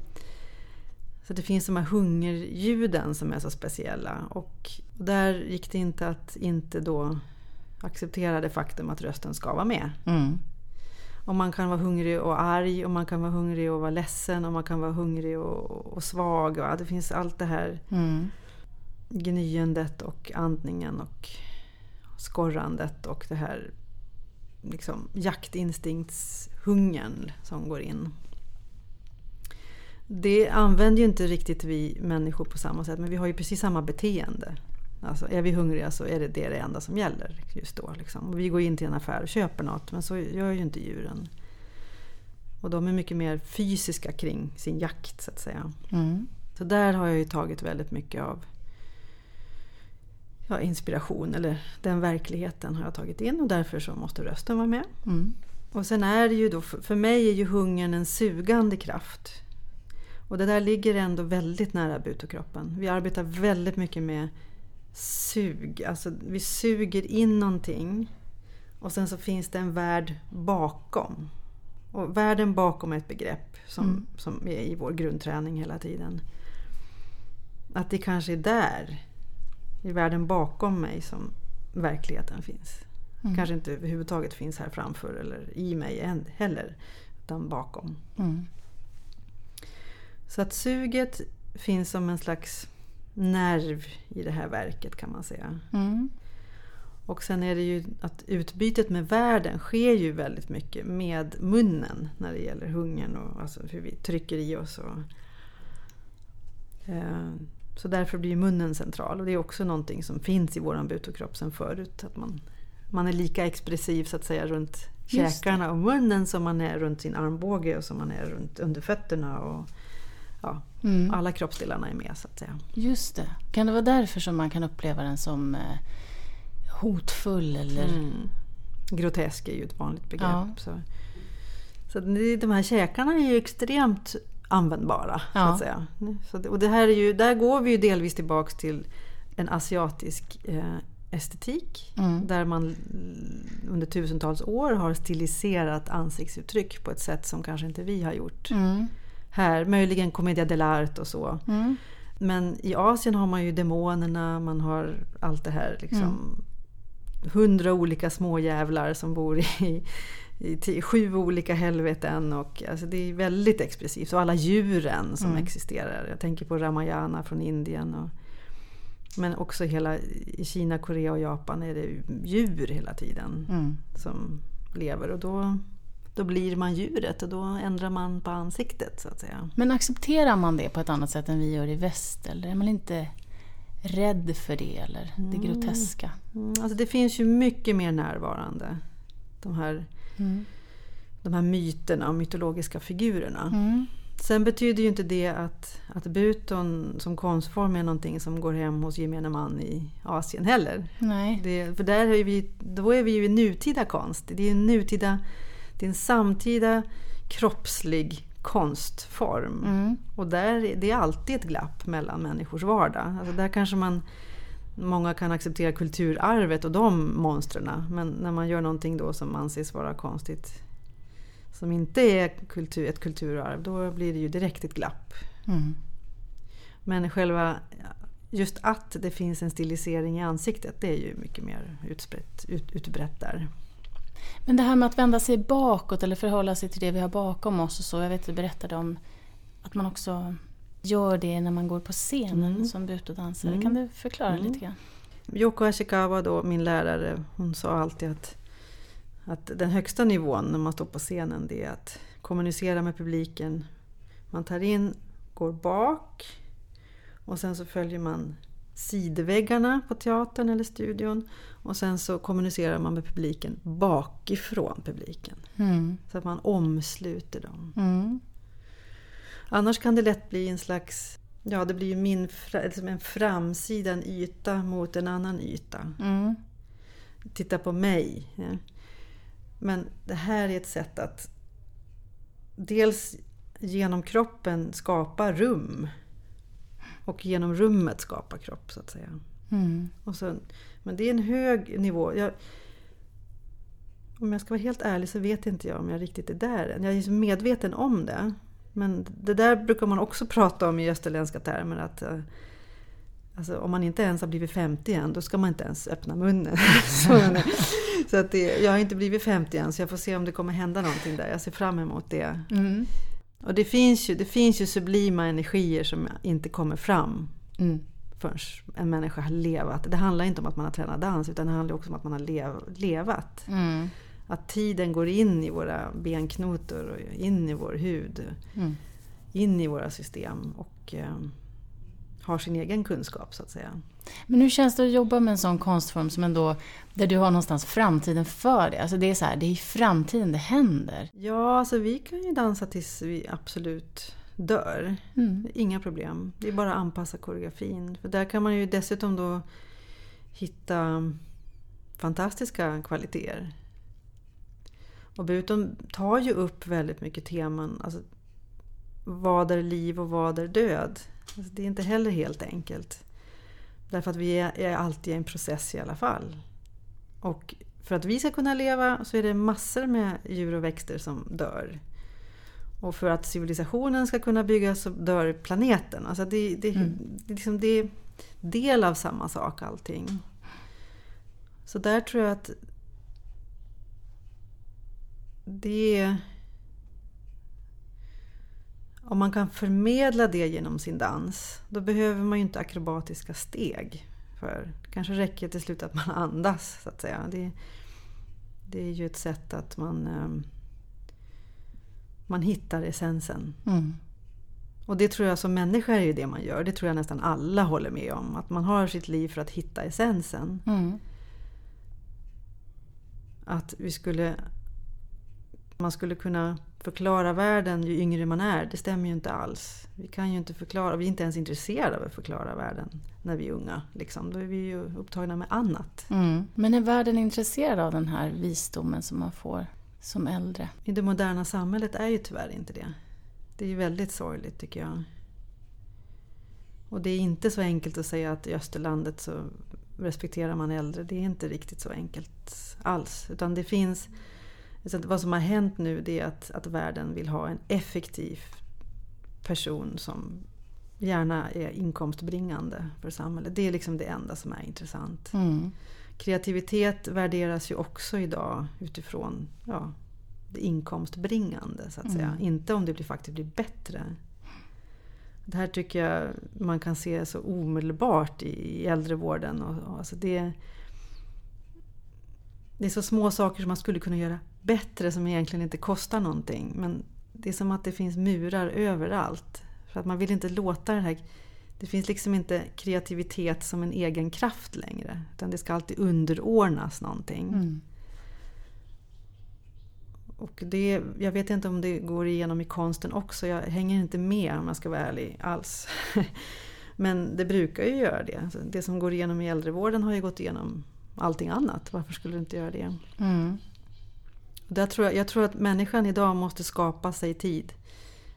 Så det finns de här hungerljuden som är så speciella. Och där gick det inte att inte då acceptera det faktum att rösten ska vara med. Mm. Och man kan vara hungrig och arg och man kan vara hungrig och vara ledsen och man kan vara hungrig och, och svag. Va? Det finns allt det här mm. gnyendet och andningen och skorrandet och det här liksom, jaktinstinkthungern som går in. Det använder ju inte riktigt vi människor på samma sätt men vi har ju precis samma beteende. Alltså, är vi hungriga så är det det, det enda som gäller just då. Liksom. Och vi går in till en affär och köper något men så gör ju inte djuren. Och de är mycket mer fysiska kring sin jakt så att säga. Mm. Så där har jag ju tagit väldigt mycket av ja, inspiration eller den verkligheten har jag tagit in och därför så måste rösten vara med. Mm. Och sen är det ju då, för mig är ju hungern en sugande kraft. Och det där ligger ändå väldigt nära butokroppen. Vi arbetar väldigt mycket med sug. Alltså vi suger in någonting och sen så finns det en värld bakom. Och världen bakom är ett begrepp som, mm. som är i vår grundträning hela tiden. Att det kanske är där, i världen bakom mig, som verkligheten finns. Mm. Kanske inte överhuvudtaget finns här framför eller i mig heller, utan bakom. Mm. Så att suget finns som en slags nerv i det här verket kan man säga. Mm. Och sen är det ju att utbytet med världen sker ju väldigt mycket med munnen när det gäller hungern och alltså hur vi trycker i oss. Och, eh, så därför blir munnen central och det är också någonting som finns i våran butokropp sen förut. Att man, man är lika expressiv så att säga runt käkarna och munnen som man är runt sin armbåge och som man är runt under fötterna. Och, ja, mm. alla kroppsdelarna är med så att säga. Just det. Kan det vara därför som man kan uppleva den som eh, hotfull eller... Mm. Grotesk är ju ett vanligt begrepp. Ja. Så, så de här käkarna är ju extremt användbara. Ja. Så att säga. Så och det här är ju, där går vi ju delvis tillbaks till en asiatisk eh, estetik. Mm. Där man under tusentals år har stiliserat ansiktsuttryck på ett sätt som kanske inte vi har gjort. Mm här. Möjligen Commedia dell'arte och så. Mm. Men i Asien har man ju demonerna, man har allt det här. Liksom, mm. Hundra olika småjävlar som bor i, i sju olika helveten. Och, alltså, det är väldigt expressivt. Och alla djuren som mm. existerar. Jag tänker på Ramayana från Indien. Och, men också hela, i Kina, Korea och Japan är det djur hela tiden mm. som lever. Och då då blir man djuret och då ändrar man på ansiktet så att säga. Men accepterar man det på ett annat sätt än vi gör i väst? Eller är man inte rädd för det eller det mm. groteska? Mm. Alltså det finns ju mycket mer närvarande. De här, mm. de här myterna och mytologiska figurerna. Mm. Sen betyder ju inte det att, att buton som konstform är någonting som går hem hos gemene man i Asien heller. Nej. Det, för där är vi, då är vi ju i nutida konst. Det är nutida det är en samtida kroppslig konstform. Mm. Och där, det är alltid ett glapp mellan människors vardag. Alltså där kanske man Många kan acceptera kulturarvet och de monstren. Men när man gör någonting då som anses vara konstigt som inte är kultur, ett kulturarv, då blir det ju direkt ett glapp. Mm. Men själva, just att det finns en stilisering i ansiktet, det är ju mycket mer utbrett, ut, utbrett där. Men det här med att vända sig bakåt eller förhålla sig till det vi har bakom oss och så. Jag vet att du berättade om att man också gör det när man går på scenen Mm. som butodansare. Mm. Kan du förklara Mm. lite grann? Yoko Ashikawa, då, min lärare, hon sa alltid att, att den högsta nivån när man står på scenen det är att kommunicera med publiken. Man tar in, går bak och sen så följer man sidväggarna på teatern eller studion och sen så kommunicerar man med publiken bakifrån publiken. Mm. Så att man omsluter dem. Mm. Annars kan det lätt bli en slags, ja det blir ju min, liksom en framsida, en yta mot en annan yta. Mm. Titta på mig. Ja. Men det här är ett sätt att dels genom kroppen skapa rum och genom rummet skapa kropp så att säga. Mm. Och så, men det är en hög nivå. Jag, om jag ska vara helt ärlig så vet inte jag om jag riktigt är där än. Jag är medveten om det. Men det där brukar man också prata om i österländska termer. Att, eh, alltså, om man inte ens har blivit 50 än, då ska man inte ens öppna munnen. så så att det, jag har inte blivit 50 än, så jag får se om det kommer hända någonting där. Jag ser fram emot det. Mm. Och det finns ju, det finns ju sublima energier som inte kommer fram Mm. förrän en människa har levat. Det handlar inte om att man har tränat dans utan det handlar också om att man har lev, levat. Mm. Att tiden går in i våra benknotor och in i vår hud. Mm. In i våra system och eh, har sin egen kunskap så att säga. Men hur känns det att jobba med en sån konstform som ändå, där du har någonstans framtiden för dig? Alltså det är så här, det är i framtiden det händer. Ja, alltså vi kan ju dansa tills vi absolut dör. Mm. Inga problem. Det är bara att anpassa koreografin. För där kan man ju dessutom då hitta fantastiska kvaliteter. Och Buton tar ju upp väldigt mycket teman. Alltså, vad är liv och vad är död? Alltså, det är inte heller helt enkelt. Därför att vi är, är alltid i en process i alla fall. Och för att vi ska kunna leva så är det massor med djur och växter som dör. Och för att civilisationen ska kunna byggas så dör planeten. Alltså det, det, Mm. det, är liksom, det är del av samma sak allting. Så där tror jag att det är... Om man kan förmedla det genom sin dans, då behöver man ju inte akrobatiska steg. För det kanske räcker till slut att man andas, så att säga. Det, det är ju ett sätt att man, eh, man hittar essensen. Mm. Och det tror jag som människa är ju det man gör. Det tror jag nästan alla håller med om. Att man har sitt liv för att hitta essensen. Mm. Att vi skulle... Man skulle kunna förklara världen ju yngre man är. Det stämmer ju inte alls. Vi kan ju inte förklara, vi är inte ens intresserade av att förklara världen när vi är unga. Liksom. Då är vi ju upptagna med annat. Mm. Men är världen intresserad av den här visdomen som man får som äldre? I det moderna samhället är ju tyvärr inte det. Det är ju väldigt sorgligt tycker jag. Och det är inte så enkelt att säga att i Österlandet så respekterar man äldre. Det är inte riktigt så enkelt alls. Utan det finns... så Vad som har hänt nu det är att, att världen vill ha en effektiv person som gärna är inkomstbringande för samhället. Det är liksom det enda som är intressant. Mm. Kreativitet värderas ju också idag utifrån ja, det inkomstbringande så att säga. Mm. Inte om det blir, faktiskt blir bättre. Det här tycker jag man kan se så omedelbart i, i äldrevården. Och, och, alltså det, det är så små saker som man skulle kunna göra bättre som egentligen inte kostar någonting. Men det är som att det finns murar överallt. För att man vill inte låta det här... Det finns liksom inte kreativitet som en egen kraft längre. Utan det ska alltid underordnas någonting. Mm. Och det, jag vet inte om det går igenom i konsten också. Jag hänger inte med om jag ska vara ärlig alls. Men det brukar ju göra det. Alltså, Det som går igenom i äldrevården har ju gått igenom allting annat. Varför skulle det inte göra det? Mm. Där tror jag, jag tror att människan idag måste skapa sig tid.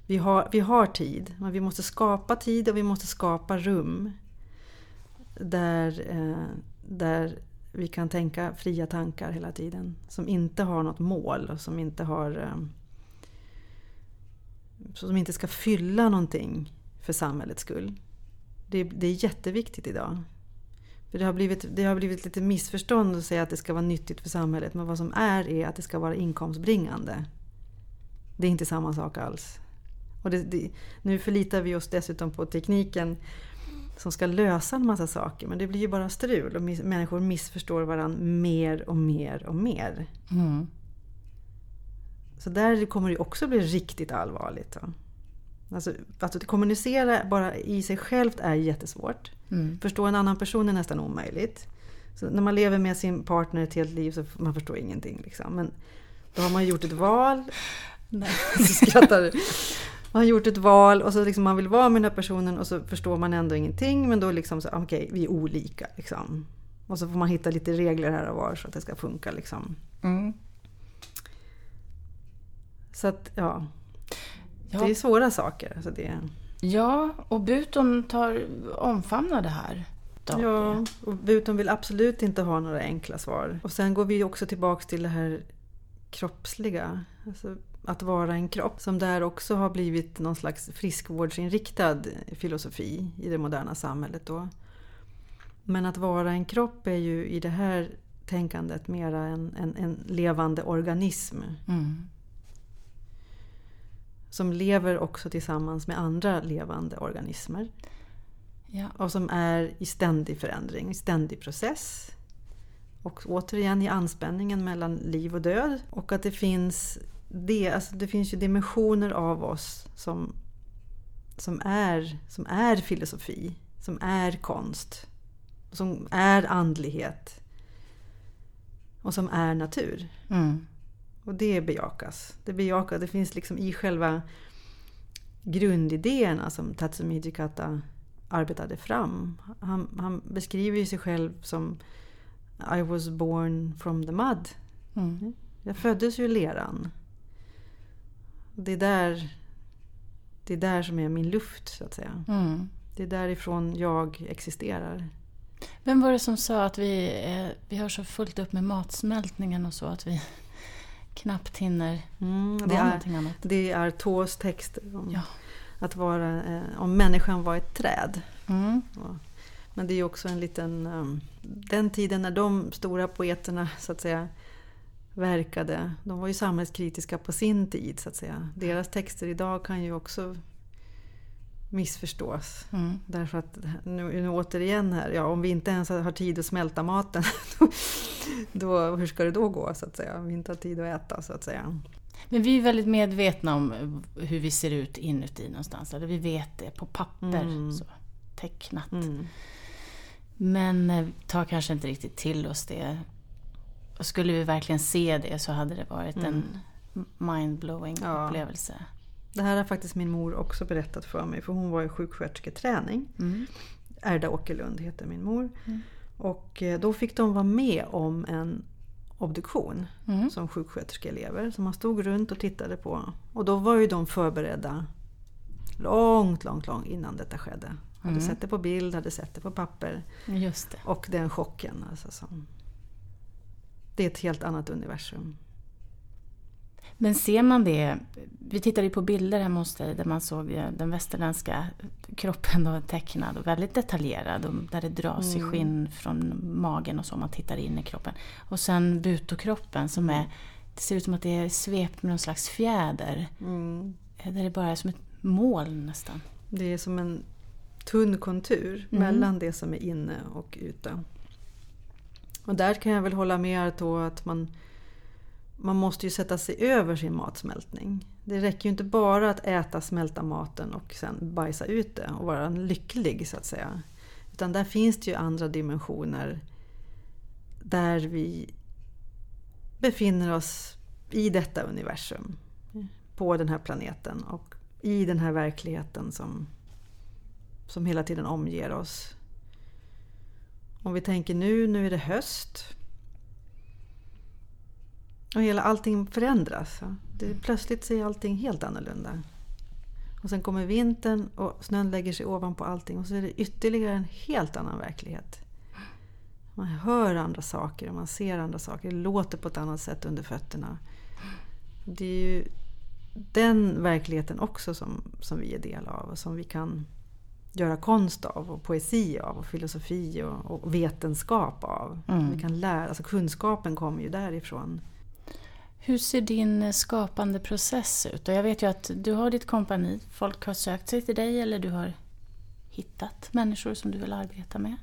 Vi har, vi har tid, men vi måste skapa tid och vi måste skapa rum. Där, eh, där vi kan tänka fria tankar hela tiden. Som inte har något mål och som inte har... Eh, som inte ska fylla någonting för samhällets skull. Det, det är jätteviktigt idag. För det har, blivit, det har blivit lite missförstånd att säga att det ska vara nyttigt för samhället. Men vad som är, är att det ska vara inkomstbringande. Det är inte samma sak alls. Och det, det, nu förlitar vi oss dessutom på tekniken som ska lösa en massa saker. Men det blir ju bara strul och miss, människor missförstår varandra mer och mer och mer. Mm. Så där kommer det också bli riktigt allvarligt. Då. Alltså, att kommunicera bara i sig självt är jättesvårt. Mm. Förstå en annan person är nästan omöjligt. Så när man lever med sin partner ett helt liv så man förstår ingenting. Liksom. Men då har man gjort ett val. Nej, skrattar Man har gjort ett val och så liksom man vill vara med den här personen och så förstår man ändå ingenting. Men då liksom så, okej, okay, vi är olika. Liksom. Och så får man hitta lite regler här och var så att det ska funka. Liksom. Mm. Så att, ja. Ja. Det är svåra saker. Alltså det... Ja, och Buton tar, omfamnar det här. Ja, och Buton vill absolut inte ha några enkla svar. Och sen går vi också tillbaks till det här kroppsliga. Alltså, att vara en kropp. Som där också har blivit någon slags friskvårdsinriktad filosofi i det moderna samhället. Då. Men att vara en kropp är ju i det här tänkandet mera en, en, en levande organism. Mm som lever också tillsammans med andra levande organismer. Ja. Och som är i ständig förändring, i ständig process. Och återigen i anspänningen mellan liv och död. Och att det finns, det, alltså det finns ju dimensioner av oss som, som, är, som är filosofi, som är konst, som är andlighet och som är natur. Mm. Och det bejakas. Det bejakas. Det finns liksom i själva grundidéerna som Tatsumi Jikata arbetade fram. Han, han beskriver ju sig själv som I was born from the mud. Mm. Jag föddes ju i leran. Det är, där, det är där som är min luft, så att säga. Mm. Det är därifrån jag existerar. Vem var det som sa att vi, vi har så fullt upp med matsmältningen och så att vi knappt hinner mm, det vara är, någonting annat. Det är Tås texter om, ja. att vara, eh, om människan var ett träd. Mm. Ja. Men det är också en liten... Um, den tiden när de stora poeterna så att säga verkade, de var ju samhällskritiska på sin tid så att säga. Deras texter idag kan ju också missförstås. Mm. Därför att nu, nu återigen här, ja, om vi inte ens har tid att smälta maten, då, hur ska det då gå så att säga? Om vi inte har tid att äta så att säga. Men vi är väldigt medvetna om hur vi ser ut inuti någonstans. Eller vi vet det på papper, mm. så, tecknat. Mm. Men eh, tar kanske inte riktigt till oss det. Och skulle vi verkligen se det så hade det varit en mm. mindblowing ja. upplevelse. Det här har faktiskt min mor också berättat för mig för hon var i sjukskötersketräning. Mm. Erda Åkerlund heter min mor. Mm. Och eh, då fick de vara med om en obduktion mm. som sjuksköterskeelever. Så man stod runt och tittade på. Och då var ju de förberedda långt, långt, långt innan detta skedde. Hade mm. sett det på bild, hade sett det på papper. Just det. Och den chocken. Alltså, som, det är ett helt annat universum. Men ser man det, vi tittade ju på bilder hemma hos dig där man såg den västerländska kroppen då, tecknad och väldigt detaljerad och där det dras mm. i skinn från magen och så, man tittar in i kroppen. Och sen butokroppen som är, det ser ut som att det är svept med någon slags fjäder. Mm. Där det bara är som ett moln nästan. Det är som en tunn kontur mm. mellan det som är inne och ute. Och där kan jag väl hålla med Arto att man man måste ju sätta sig över sin matsmältning. Det räcker ju inte bara att äta, smälta maten och sen bajsa ut det och vara lycklig så att säga. Utan där finns det ju andra dimensioner där vi befinner oss i detta universum. På den här planeten och i den här verkligheten som, som hela tiden omger oss. Om vi tänker nu, nu är det höst. Och hela, allting förändras. Det, plötsligt ser allting helt annorlunda. Och sen kommer vintern och snön lägger sig ovanpå allting och så är det ytterligare en helt annan verklighet. Man hör andra saker och man ser andra saker. Det låter på ett annat sätt under fötterna. Det är ju den verkligheten också som, som vi är del av och som vi kan göra konst av och poesi av och filosofi och, och vetenskap av. Mm. Vi kan lära, alltså kunskapen kommer ju därifrån. Hur ser din eh, skapande process ut? Och jag vet ju att du har ditt kompani. Folk har sökt sig till dig eller du har hittat människor som du vill arbeta med.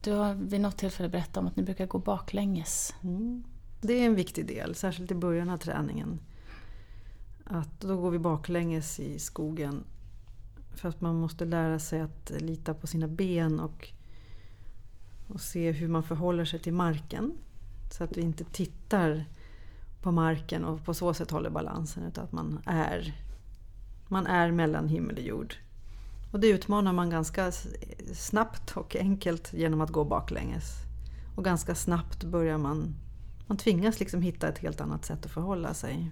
Du har vid något tillfälle berättat om att ni brukar gå baklänges. Mm. Det är en viktig del, särskilt i början av träningen. Att då går vi baklänges i skogen. För att man måste lära sig att lita på sina ben och, och se hur man förhåller sig till marken. Så att vi inte tittar på marken och på så sätt håller balansen. Utan att man är, man är mellan himmel och jord. Och det utmanar man ganska snabbt och enkelt genom att gå baklänges. Och ganska snabbt börjar man... Man tvingas liksom hitta ett helt annat sätt att förhålla sig.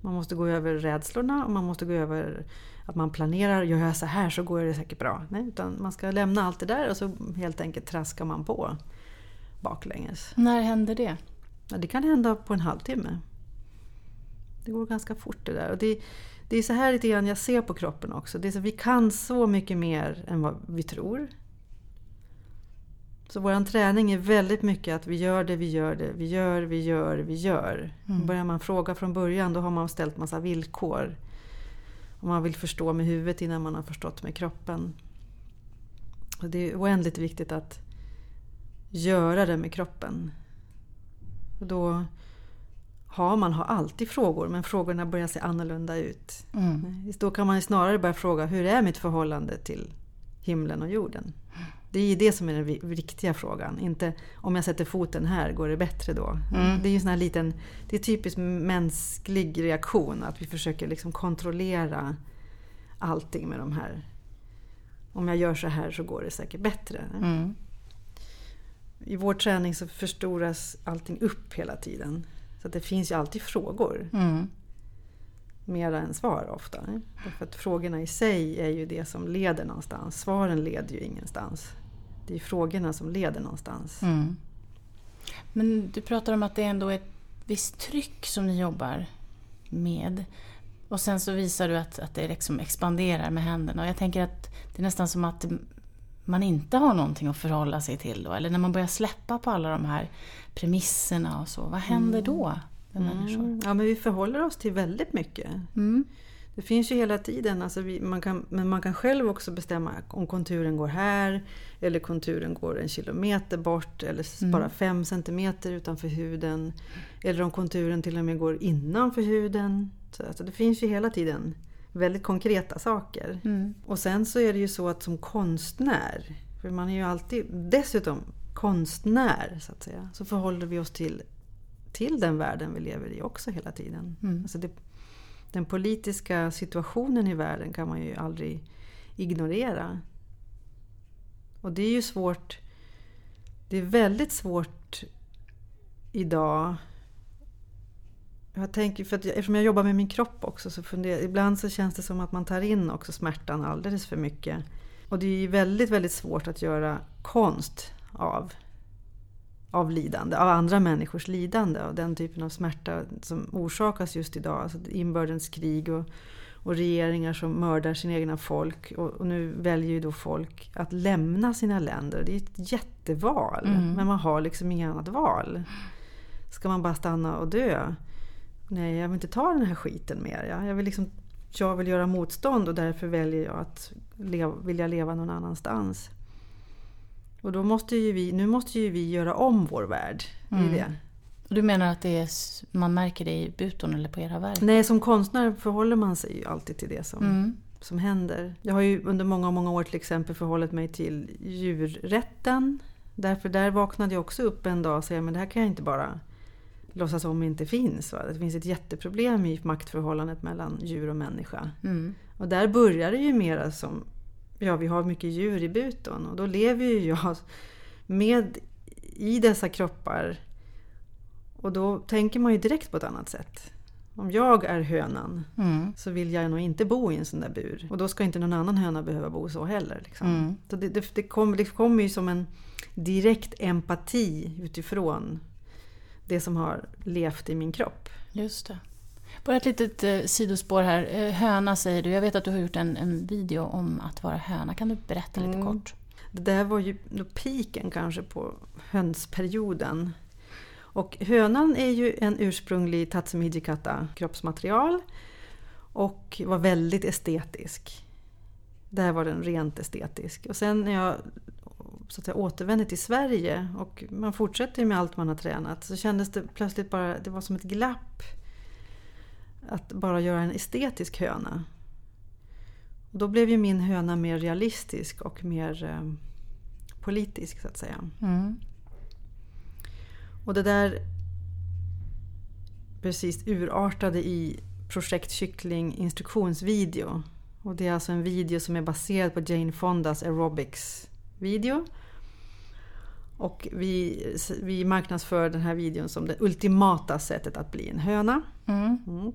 Man måste gå över rädslorna och man måste gå över att man planerar, gör jag så här så går det säkert bra. Nej, utan man ska lämna allt det där och så helt enkelt traskar man på baklänges. När händer det? Ja, det kan hända på en halvtimme. Det går ganska fort det där. Och det, det är så här lite grann jag ser på kroppen också. Det är så, vi kan så mycket mer än vad vi tror. Så vår träning är väldigt mycket att vi gör det, vi gör det, vi gör, vi gör, vi gör. Mm. Börjar man fråga från början då har man ställt massa villkor. Och man vill förstå med huvudet innan man har förstått med kroppen. Och det är oändligt viktigt att göra det med kroppen. Och då har man har alltid frågor men frågorna börjar se annorlunda ut. Mm. Då kan man snarare börja fråga hur är mitt förhållande till himlen och jorden? Det är det som är den riktiga frågan. Inte om jag sätter foten här, går det bättre då? Mm. Det är ju sån här liten, det är typiskt mänsklig reaktion att vi försöker liksom kontrollera allting med de här. Om jag gör så här så går det säkert bättre. Mm. I vår träning så förstoras allting upp hela tiden. Så det finns ju alltid frågor. Mm. Mera än svar ofta. Därför att frågorna i sig är ju det som leder någonstans. Svaren leder ju ingenstans. Det är frågorna som leder någonstans. Mm. Men du pratar om att det ändå är ett visst tryck som ni jobbar med. Och sen så visar du att, att det liksom expanderar med händerna. Och jag tänker att det är nästan som att man inte har någonting att förhålla sig till då. Eller när man börjar släppa på alla de här premisserna och så. Vad händer då med människor? Mm. Ja, men vi förhåller oss till väldigt mycket. Mm. Det finns ju hela tiden, alltså vi, man kan, men man kan själv också bestämma om konturen går här eller konturen går en kilometer bort eller Mm. bara fem centimeter utanför huden. Eller om konturen till och med går innanför huden. Så, alltså det finns ju hela tiden väldigt konkreta saker. Mm. Och sen så är det ju så att som konstnär, för man är ju alltid dessutom konstnär så att säga, så förhåller vi oss till, till den världen vi lever i också hela tiden. Mm. Alltså det, den politiska situationen i världen kan man ju aldrig ignorera. Och det är ju svårt. Det är väldigt svårt idag. Jag tänker, för att jag, eftersom jag jobbar med min kropp också så funderar ibland så känns det som att man tar in också smärtan alldeles för mycket. Och det är väldigt, väldigt svårt att göra konst av, av lidande, av andra människors lidande. Och den typen av smärta som orsakas just idag. Alltså inbördeskrig och, och regeringar som mördar sina egna folk. Och, och, nu väljer ju då folk att lämna sina länder. Det är ett jätteval. Mm. Men man har liksom inget annat val. Ska man bara stanna och dö? Nej, jag vill inte ta den här skiten mer. Ja. Jag, vill liksom, jag vill göra motstånd och därför väljer jag att leva, vilja leva någon annanstans. Och då måste ju vi, nu måste ju vi göra om vår värld Mm. i det. Du menar att det är, man märker det i buton eller på era verk? Nej, som konstnär förhåller man sig ju alltid till det som, Mm. som händer. Jag har ju under många, många år till exempel förhållit mig till djurrätten. Därför där vaknade jag också upp en dag och sa men det här kan jag inte bara låtsas om inte finns. Va? Det finns ett jätteproblem i maktförhållandet mellan djur och människa. Mm. Och där börjar det ju mera som, ja vi har mycket djur i buton och då lever ju jag med i dessa kroppar. Och då tänker man ju direkt på ett annat sätt. Om jag är hönan Mm. så vill jag nog inte bo i en sån där bur. Och då ska inte någon annan höna behöva bo så heller. Liksom. Mm. Så det, det, det kommer kommer ju som en direkt empati utifrån det som har levt i min kropp. Just det. Bara ett litet eh, sidospår här. Eh, höna säger du. Jag vet att du har gjort en, en video om att vara höna. Kan du berätta lite Mm. kort? Det där var ju piken kanske på hönsperioden. Och hönan är ju en ursprunglig Tatsuhijikata kroppsmaterial och var väldigt estetisk. Där var den rent estetisk. Och sen när jag så att säga, återvände till Sverige och man fortsätter med allt man har tränat så kändes det plötsligt bara, det var som ett glapp att bara göra en estetisk höna. Och då blev ju min höna mer realistisk och mer eh, politisk så att säga. Mm. Och det där precis urartade i Projekt Kyckling instruktionsvideo. Och det är alltså en video som är baserad på Jane Fondas aerobics video. Och vi, vi marknadsför den här videon som det ultimata sättet att bli en höna. Mm. Mm.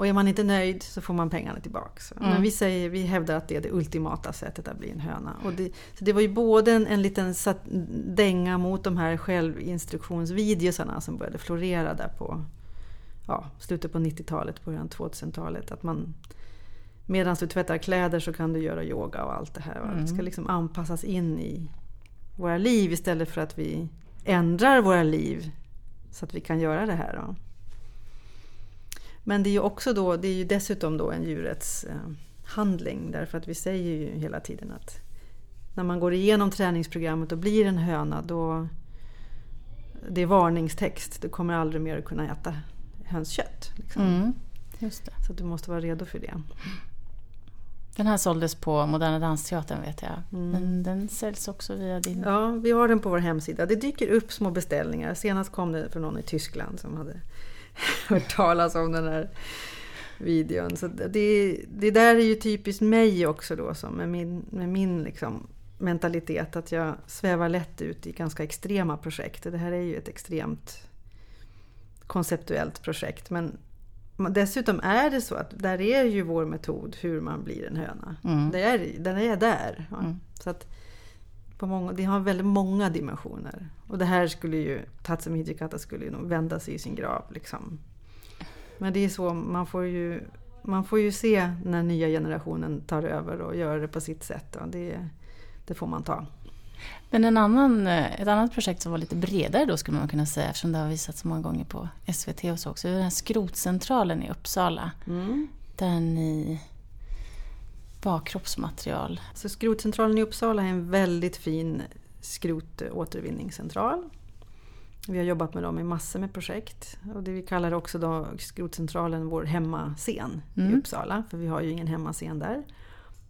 Och är man inte nöjd så får man pengarna tillbaks. Mm. Men vi, säger, vi hävdar att det är det ultimata sättet att bli en höna. Och det, så det var ju både en, en liten sat, dänga mot de här självinstruktionsvideosarna som började florera där på ja, slutet på 90-talet, början 2000-talet. Att man medan du tvättar kläder så kan du göra yoga och allt det här. va? Det ska Mm. liksom anpassas in i våra liv istället för att vi ändrar våra liv så att vi kan göra det här. Då. Men det är ju också då, det är ju dessutom då en djurets eh, därför att vi säger ju hela tiden att när man går igenom träningsprogrammet och blir en höna då det är varningstext. Du kommer aldrig mer att kunna äta hönskött. Liksom. Mm. Så du måste vara redo för det. Den här såldes på Moderna Dansteatern vet jag. Mm. Men den säljs också via din... Ja, vi har den på vår hemsida. Det dyker upp små beställningar. Senast kom det från någon i Tyskland som hade hört talas om den här videon. Så det, det där är ju typiskt mig också då, som med min, med min liksom mentalitet. Att jag svävar lätt ut i ganska extrema projekt. Det här är ju ett extremt konceptuellt projekt. Men dessutom är det så att där är ju vår metod hur man blir en höna. Mm. Det är, den är där. Ja. Mm. Så att på många, det har väldigt många dimensioner. Och det här skulle ju, Tatsumi Hijikata skulle ju nog vända sig i sin grav. Liksom. Men det är så, man får ju, man får ju se när nya generationen tar över och gör det på sitt sätt. Och det, det får man ta. Men en annan, eh, ett annat projekt som var lite bredare då skulle man kunna säga eftersom det har visats så många gånger på SVT och så också. Det är den här skrotcentralen i Uppsala. Mm. Där ni var kroppsmaterial. Så skrotcentralen i Uppsala är en väldigt fin skrotåtervinningscentral. Vi har jobbat med dem i massor med projekt. Och det vi kallar också då skrotcentralen vår hemmascen Mm. i Uppsala. För vi har ju ingen hemmascen där.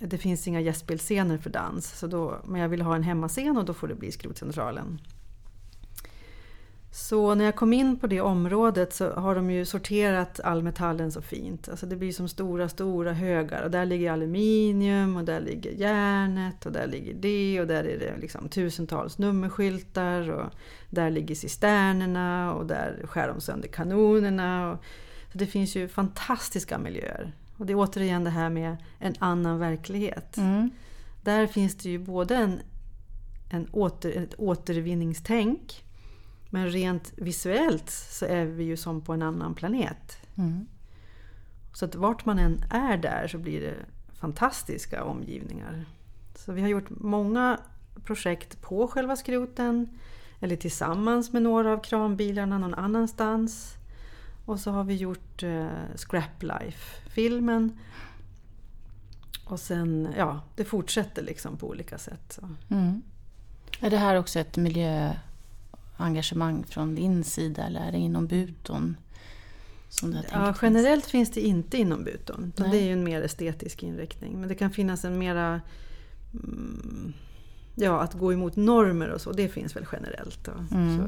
Det finns inga gästspelsscener för dans. Så då, men jag vill ha en hemmascen och då får det bli skrotcentralen. Så när jag kom in på det området så har de ju sorterat all metallen så fint. Alltså det blir som stora, stora högar. Och där ligger aluminium och där ligger järnet och där ligger det och där är det liksom tusentals nummerskyltar och där ligger cisternerna och där skär de sönder kanonerna. Och, så det finns ju fantastiska miljöer. Och det är återigen det här med en annan verklighet. Mm. Där finns det ju både en, en åter, ett återvinningstänk men rent visuellt så är vi ju som på en annan planet. Mm. Så att vart man än är där så blir det fantastiska omgivningar. Så vi har gjort många projekt på själva skroten eller tillsammans med några av kranbilarna någon annanstans. Och så har vi gjort eh, Scrap Life-filmen. Och sen, ja, det fortsätter liksom på olika sätt. Mm. Är det här också ett miljöengagemang från din sida eller är det inom Buton? Som du har Ja, generellt finns det inte inom Buton. Det är ju en mer estetisk inriktning. Men det kan finnas en mera... Mm, ja, att gå emot normer och så, det finns väl generellt. Mm. Så,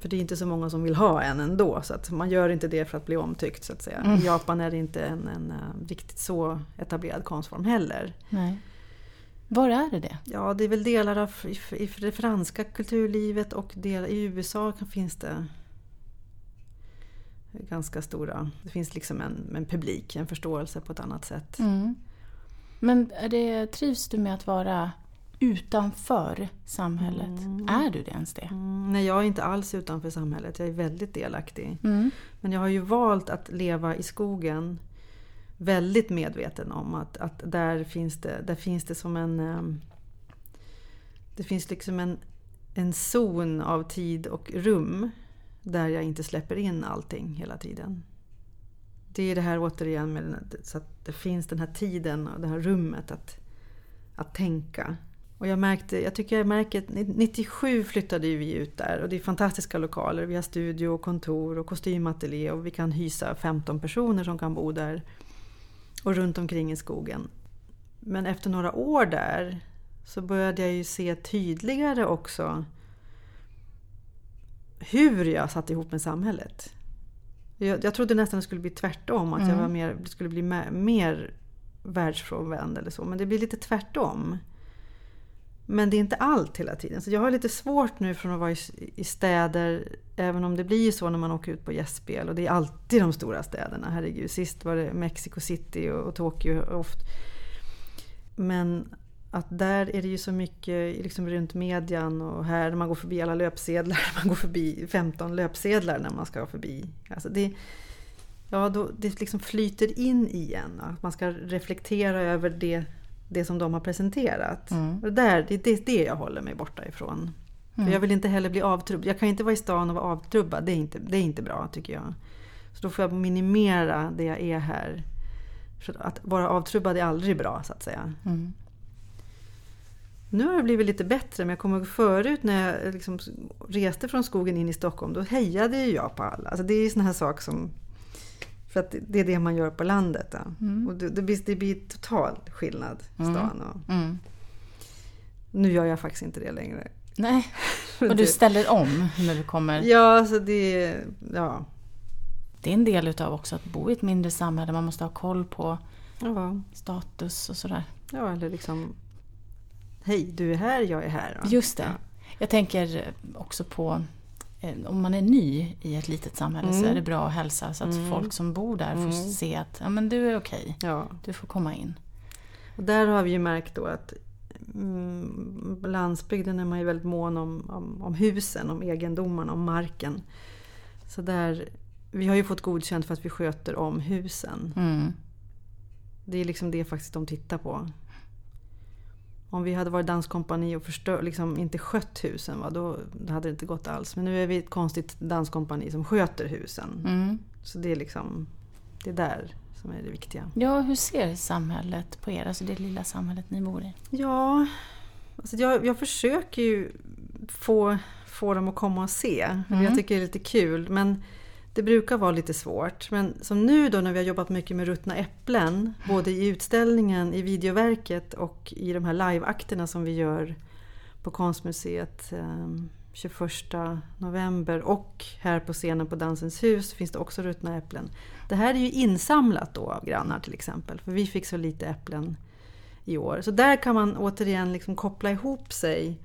för det är inte så många som vill ha en ändå. Så att man gör inte det för att bli omtyckt så att säga. Mm. I Japan är det inte en, en eh, riktigt så etablerad konstform heller. Nej. Var är det det? Ja, det är väl delar av i, i det franska kulturlivet och del, i USA kan- finns det ganska stora... Det finns liksom en, en publik, en förståelse på ett annat sätt. Mm. Men är det, trivs du med att vara utanför samhället. Är du det ens det? Mm, nej, jag är inte alls utanför samhället. Jag är väldigt delaktig. Mm. Men jag har ju valt att leva i skogen väldigt medveten om att, att där, finns det, där finns det som en... ehm, Det finns liksom en, en zon av tid och rum där jag inte släpper in allting hela tiden. Det är det här återigen med den, så att det finns den här tiden och det här rummet att, att tänka. Och jag märkte, jag tycker jag märker att 97 flyttade vi ut där och det är fantastiska lokaler. Vi har studio och kontor och kostymateljé och vi kan hysa 15 personer som kan bo där. Och runt omkring i skogen. Men efter några år där så började jag ju se tydligare också hur jag satt ihop med samhället. Jag, jag trodde nästan det skulle bli tvärtom, att jag Mm. var mer, skulle bli mer, mer världsfrånvänd eller så. Men det blir lite tvärtom. Men det är inte allt hela tiden. Så jag har lite svårt nu från att vara i, städer, även om det blir så när man åker ut på gästspel. Och det är alltid de stora städerna. Herregud, sist var det Mexico City och, och Tokyo. Oft. Men att där är det ju så mycket liksom runt median och här när man går förbi alla löpsedlar. Man går förbi 15 löpsedlar när man ska förbi. Alltså det, ja, då, det liksom flyter in igen. Att man ska reflektera över det, det som de har presenterat. Mm. Och det, där, det, det är det jag håller mig borta ifrån. För jag vill inte heller bli avtrubbad. Jag kan inte vara i stan och vara avtrubbad. Det är inte, det är inte bra tycker jag. Så då får jag minimera det jag är här. Så att vara avtrubbad är aldrig bra så att säga. Mm. Nu har det blivit lite bättre, men jag kommer ihåg förut när jag liksom reste från skogen in i Stockholm, då hejade jag på alla. Alltså det är ju såna här saker som... För att det är det man gör på landet. Mm. Och det, det, blir, det blir total skillnad, stan. Och, Mm. nu gör jag faktiskt inte det längre. Nej, och du ställer om när du kommer. Ja, alltså det... Ja. Det är en del utav också att bo i ett mindre samhälle. Man måste ha koll på Ja, status och sådär. ja eller liksom... Hej, du är här, jag är här. Just det. Ja. Jag tänker också på om man är ny i ett litet samhälle så Mm. är det bra att hälsa så att Mm. folk som bor där får Mm. se att ja, men du är okej. ja. Du får komma in. Och där har vi ju märkt då att mm, landsbygden är man ju väldigt mån om, om, om husen, om egendomarna, om marken. Så där, vi har ju fått godkänt för att vi sköter om husen. Mm. Det är liksom det faktiskt de tittar på. Om vi hade varit danskompani och förstör, liksom inte skött husen, va, då hade det inte gått alls. Men nu är vi ett konstigt danskompani som sköter husen. Mm. Så det är liksom, det är där som är det viktiga. Ja, hur ser samhället på er? Alltså det lilla samhället ni bor i. Ja, alltså jag, jag försöker ju få, få dem att komma och se. Mm. Jag tycker det är lite kul. Men det brukar vara lite svårt. Men som nu då när vi har jobbat mycket med ruttna äpplen. Både i utställningen, i videoverket och i de här liveakterna som vi gör på Konstmuseet eh, 21 november. Och här på scenen på Dansens hus finns det också ruttna äpplen. Det här är ju insamlat då av grannar till exempel. För vi fick så lite äpplen i år. Så där kan man återigen liksom koppla ihop sig.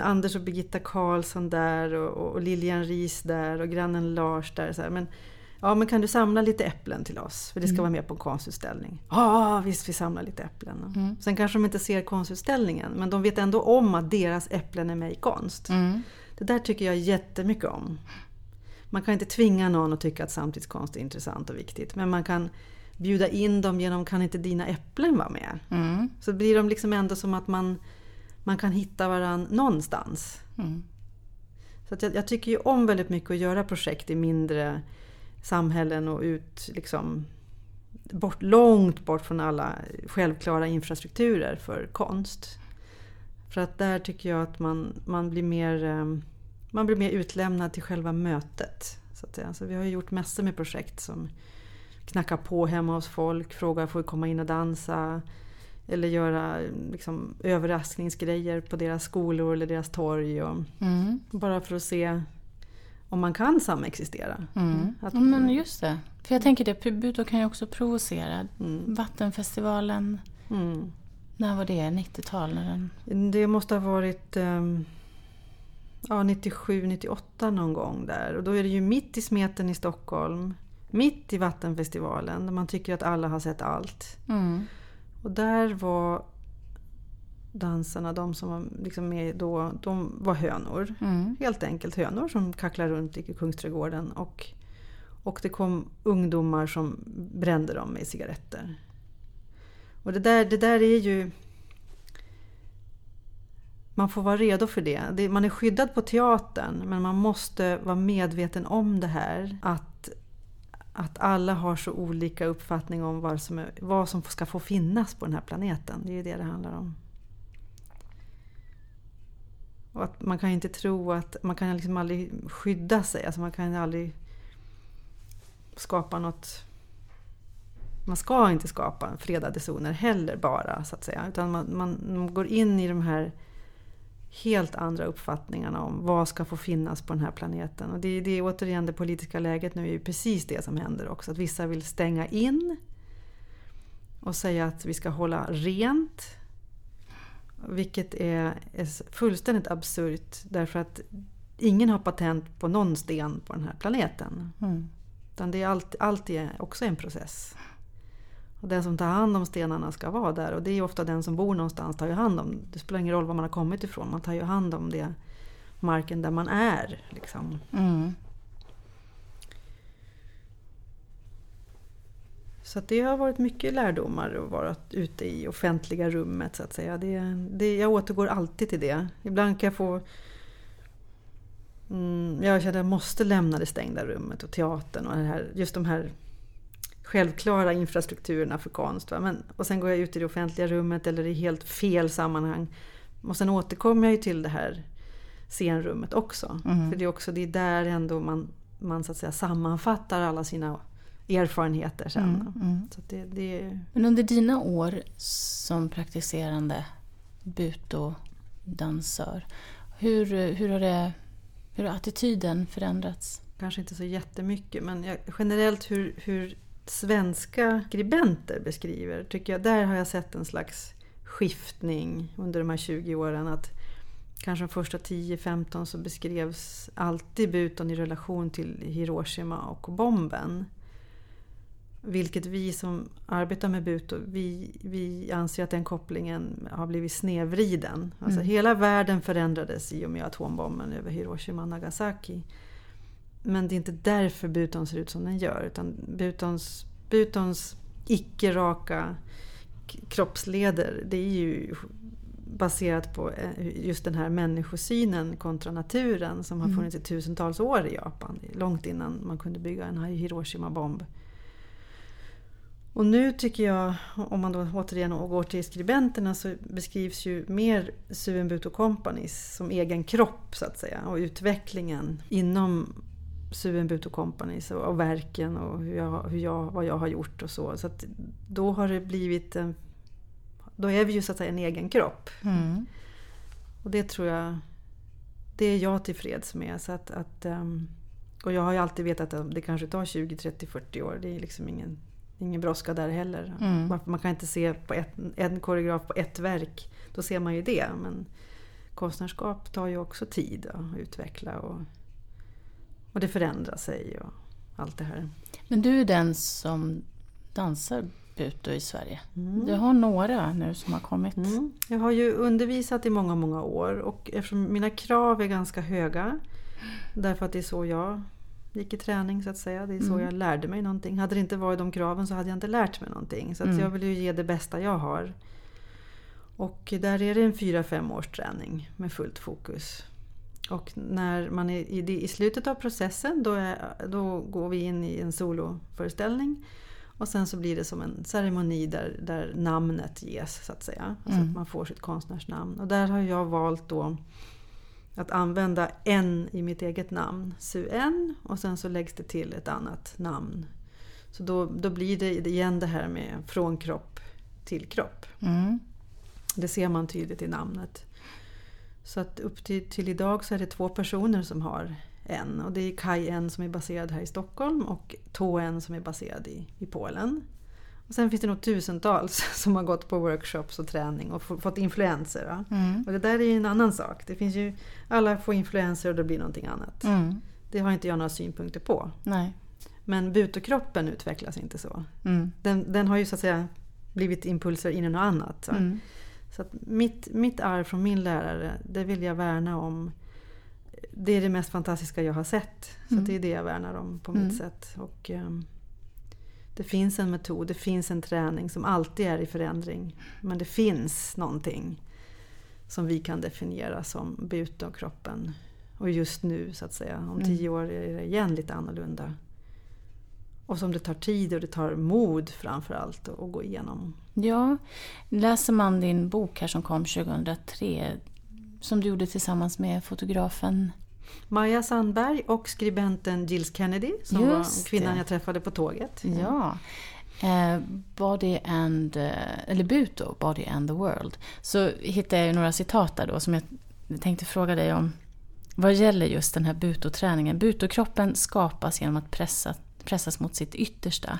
Anders och Birgitta Karlsson där och, och, Lilian Ris där och grannen Lars där. Så här. Men, ja, men kan du samla lite äpplen till oss? För det ska vara med på en konstutställning. Ja, visst vi samlar lite äpplen. Mm. Sen kanske de inte ser konstutställningen men de vet ändå om att deras äpplen är med i konst. Mm. Det där tycker jag jättemycket om. Man kan inte tvinga någon att tycka att samtidskonst är intressant och viktigt. Men man kan bjuda in dem genom kan inte dina äpplen vara med? Mm. Så blir de liksom ändå som att man, man kan hitta varandra någonstans. Mm. Så jag, jag tycker ju om väldigt mycket att göra projekt i mindre samhällen och ut liksom bort, långt bort från alla självklara infrastrukturer för konst. För att där tycker jag att man, man, blir, mer, eh, man blir mer utlämnad till själva mötet. Så, att säga. så vi har ju gjort massor med projekt som knackar på hemma hos folk, frågar får vi komma in och dansa. Eller göra liksom, överraskningsgrejer på deras skolor eller deras torg. Och, Mm. bara för att se om man kan samexistera. Mm. Att- Ja, men just det. För jag tänker det, Buto kan ju också provocera. Mm. Vattenfestivalen, Mm. när var det? 90-tal? När den... Det måste ha varit ehm, ja, 97, 98 någon gång där. Och då är det ju mitt i smeten i Stockholm. Mitt i Vattenfestivalen där man tycker att alla har sett allt. Mm. Och där var dansarna, de som var liksom med då, de var hönor. Mm. Helt enkelt hönor som kacklar runt i Kungsträdgården. Och, och det kom ungdomar som brände dem med cigaretter. Och det där, det där är ju... Man får vara redo för det. det. Man är skyddad på teatern men man måste vara medveten om det här. Att, att alla har så olika uppfattning om vad som, är, vad som ska få finnas på den här planeten. Det är ju det det handlar om. Och att man kan inte tro att man kan liksom aldrig skydda sig. Alltså man kan aldrig skapa något... Man ska inte skapa fredade zoner heller bara, så att säga. Utan man, man går in i de här helt andra uppfattningarna om vad ska få finnas på den här planeten. Och det, det är återigen det politiska läget nu är ju precis det som händer också. Att vissa vill stänga in och säga att vi ska hålla rent. Vilket är, är fullständigt absurt därför att ingen har patent på någon sten på den här planeten. Mm. Utan det är allt, allt är också en process. Och den som tar hand om stenarna ska vara där. Och det är ofta den som bor någonstans tar ju hand om. Det spelar ingen roll var man har kommit ifrån. Man tar ju hand om det marken där man är. Liksom. Mm. Så det har varit mycket lärdomar att vara ute i offentliga rummet så att säga. Det, det, jag återgår alltid till det. Ibland kan jag få... Mm, jag känner att jag måste lämna det stängda rummet och teatern och det här, just de här självklara infrastrukturerna för konst. Va? Men, och sen går jag ut i det offentliga rummet eller i helt fel sammanhang. Och sen återkommer jag ju till det här scenrummet också. Mm. För det är också det är där ändå man, man så att säga sammanfattar alla sina erfarenheter sen. Mm, mm. Så det, det, Men under dina år som praktiserande buto-dansör, hur, hur, har det, hur har attityden förändrats? kanske inte så jättemycket men jag, generellt hur, hur svenska skribenter beskriver, tycker jag, där har jag sett en slags skiftning under de här 20 åren. Att kanske de första 10-15 så beskrevs alltid Buton i relation till Hiroshima och bomben. Vilket vi som arbetar med Buto, vi, vi anser att den kopplingen har blivit snedvriden. Alltså Mm. hela världen förändrades i och med atombomben över Hiroshima och Nagasaki. Men det är inte därför Buton ser ut som den gör. Utan Butons, Butons icke-raka kroppsleder, det är ju baserat på eh, just den här människosynen kontra naturen som har Mm. funnits i tusentals år i Japan. Långt innan man kunde bygga en Hiroshima-bomb. Och nu tycker jag, om man då återigen går till skribenterna, så beskrivs ju mer Suenbuto Companys som egen kropp så att säga. Och utvecklingen inom Companys och, och verken och hur jag, hur jag, vad jag har gjort och så. Så då har det blivit en... Då är vi ju så att säga en egen kropp. Mm. Och det tror jag... Det är jag tillfreds med. Så att, att, ehm, och jag har ju alltid vetat att det kanske tar 20, 30, 40 år. Det är liksom ingen, ingen brådska där heller. Mm. Varför Man kan inte se på ett, en koreograf på ett verk. Då ser man ju det. Men konstnärskap tar ju också tid att utveckla. Och, och det förändrar sig och allt det här. Men du är den som dansar buto i Sverige. Mm. Du har några nu som har kommit. Mm. Jag har ju undervisat i många, många år och eftersom mina krav är ganska höga därför att det är så jag gick i träning så att säga. Det är så Mm. jag lärde mig någonting. Hade det inte varit de kraven så hade jag inte lärt mig någonting. Så Mm. jag vill ju ge det bästa jag har. Och där är det en fyra fem års träning med fullt fokus. Och när man är i, i slutet av processen då, är, då går vi in i en soloföreställning. Och sen så blir det som en ceremoni där, där namnet ges så att säga. Alltså Mm. att man får sitt konstnärsnamn. Och där har jag valt då att använda en i mitt eget namn, Su-en, och sen så läggs det till ett annat namn. Så då, då blir det igen det här med från kropp till kropp. Mm. Det ser man tydligt i namnet. Så att upp till, till idag så är det två personer som har en. Och det är Kai En som är baserad här i Stockholm och To En som är baserad i, i Polen. Och sen finns det nog tusentals som har gått på workshops och träning och få- fått influenser. Mm. Och det där är ju en annan sak. Det finns ju, alla får influenser och det blir någonting annat. Mm. Det har inte jag några synpunkter på. Nej. Men butokroppen utvecklas inte så. Mm. Den, den har ju så att säga blivit impulser in i något annat. Mm. Så mitt, mitt arv från min lärare, det vill jag värna om. Det är det mest fantastiska jag har sett. Så Mm. det är det jag värnar om på Mm. mitt sätt. Och, ehm, det finns en metod, det finns en träning som alltid är i förändring. Men det finns någonting som vi kan definiera som buta och kroppen. Och just nu, så att säga, om Mm. tio år är det igen lite annorlunda. Och som det tar tid och det tar mod framför allt att gå igenom. Ja, läser man din bok här som kom 2003, som du gjorde tillsammans med fotografen Maja Sandberg och skribenten Gilles Kennedy som Just var kvinnan det. jag träffade på tåget. Ja. Eh, Body and, eh, eller Buto, Body and the World. Så hittade jag några citat där då som jag tänkte fråga dig om. Vad gäller just den här Buto-träningen. Buto-kroppen skapas genom att pressa, pressas mot sitt yttersta.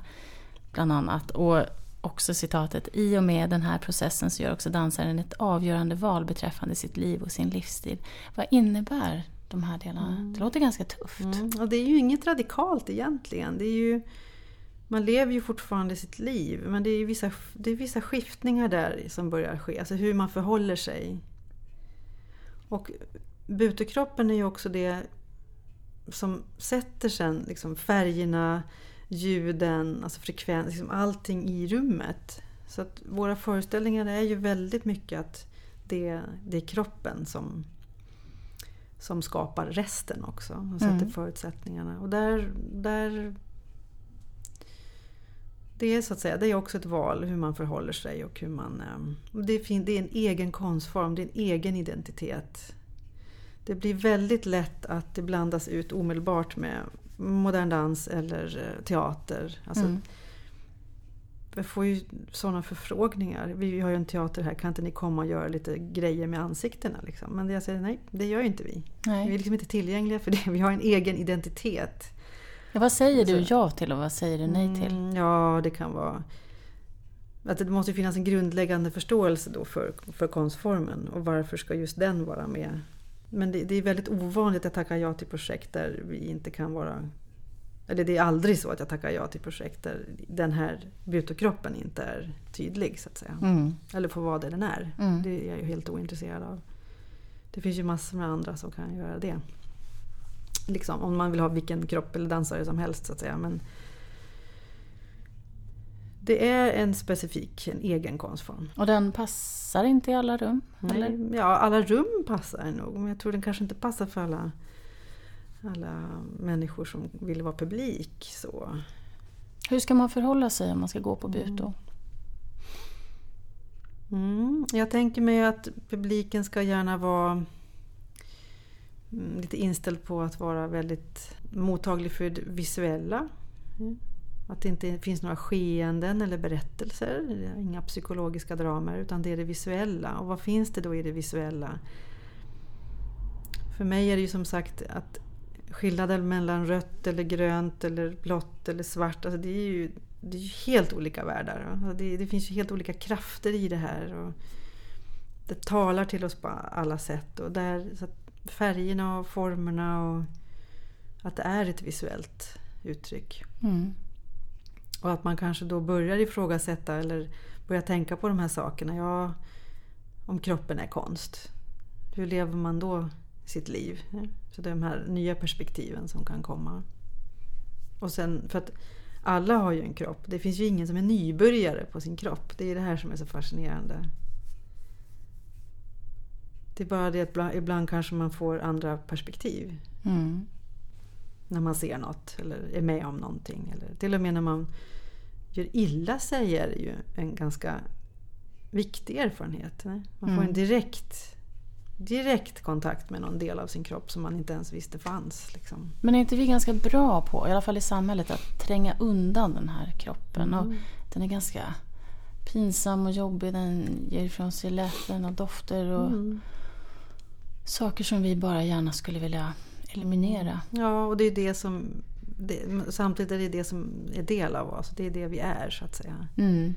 Bland annat. Och också citatet. I och med den här processen så gör också dansaren ett avgörande val beträffande sitt liv och sin livsstil. Vad innebär de här delarna? Det låter ganska tufft. Mm. Och det är ju inget radikalt egentligen. Det är ju, man lever ju fortfarande sitt liv men det är ju vissa, det är vissa skiftningar där som börjar ske. Alltså hur man förhåller sig. Och butekroppen är ju också det som sätter sen liksom färgerna, ljuden, alltså frekvens, liksom allting i rummet. Så att våra föreställningar är ju väldigt mycket att det, det är kroppen som, som skapar resten också och sätter Mm. förutsättningarna. Och där, där det är så att säga, det är också ett val hur man förhåller sig och hur man... eh, Det är, fin, det är en egen konstform, det är en egen identitet. Det blir väldigt lätt att det blandas ut omedelbart med modern dans eller eh, teater. Alltså, Mm. Jag får ju sådana förfrågningar. Vi har ju en teater här, kan inte ni komma och göra lite grejer med ansiktena? Liksom? Men jag säger nej, det gör ju inte vi. Vi är Nej. liksom inte tillgängliga för det. Vi har en egen identitet. Ja, vad säger du Alltså- ja till och vad säger du nej till? Mm, ja, det kan vara... Att det måste finnas en grundläggande förståelse då för, för konstformen och varför ska just den vara med. Men det, det är väldigt ovanligt att tacka ja till projekt där vi inte kan vara... Eller det är aldrig så att jag tackar ja till projekt där den här butokroppen inte är tydlig så att säga. Mm. Eller får vara det den är. Mm. Det är jag ju helt ointresserad av. Det finns ju massor med andra som kan göra det. Liksom, om man vill ha vilken kropp eller dansare som helst så att säga. Men det är en specifik, en egen konstform. Och den passar inte i alla rum? Nej, ja, alla rum passar nog, men jag tror den kanske inte passar för alla, alla människor som vill vara publik. Så. Hur ska man förhålla sig om man ska gå på Mm. Buto? Mm, jag tänker mig att publiken ska gärna vara mm, lite inställd på att vara väldigt mottaglig för det visuella. Mm. Att det inte finns några skeenden eller berättelser, inga psykologiska dramer, utan det är det visuella. Och vad finns det då i det visuella? För mig är det ju som sagt att skillnaden mellan rött eller grönt eller blått eller svart, alltså det är ju det är ju helt olika världar. Alltså det, det finns ju helt olika krafter i det här. Och det talar till oss på alla sätt. Och där, så att färgerna och formerna och att det är ett visuellt uttryck. Mm. Och att man kanske då börjar ifrågasätta eller börjar tänka på de här sakerna. Ja, om kroppen är konst. Hur lever man då sitt liv? Så det är de här nya perspektiven som kan komma. Och sen, för att alla har ju en kropp. Det finns ju ingen som är nybörjare på sin kropp. Det är det här som är så fascinerande. Det är bara det att ibland, ibland kanske man får andra perspektiv Mm. när man ser något eller är med om någonting. Eller till och med när man gör illa sig är ju en ganska viktig erfarenhet. Man får Mm. en direkt, direkt kontakt med någon del av sin kropp som man inte ens visste fanns. Liksom. Men är inte vi ganska bra på, i alla fall i samhället, att tränga undan den här kroppen? Och den är ganska pinsam och jobbig. Den ger ifrån sig läten och dofter och Mm. saker som vi bara gärna skulle vilja eliminera. Ja, och det är det som... Det, samtidigt är det det som är del av oss. Det är det vi är, så att säga. Mm.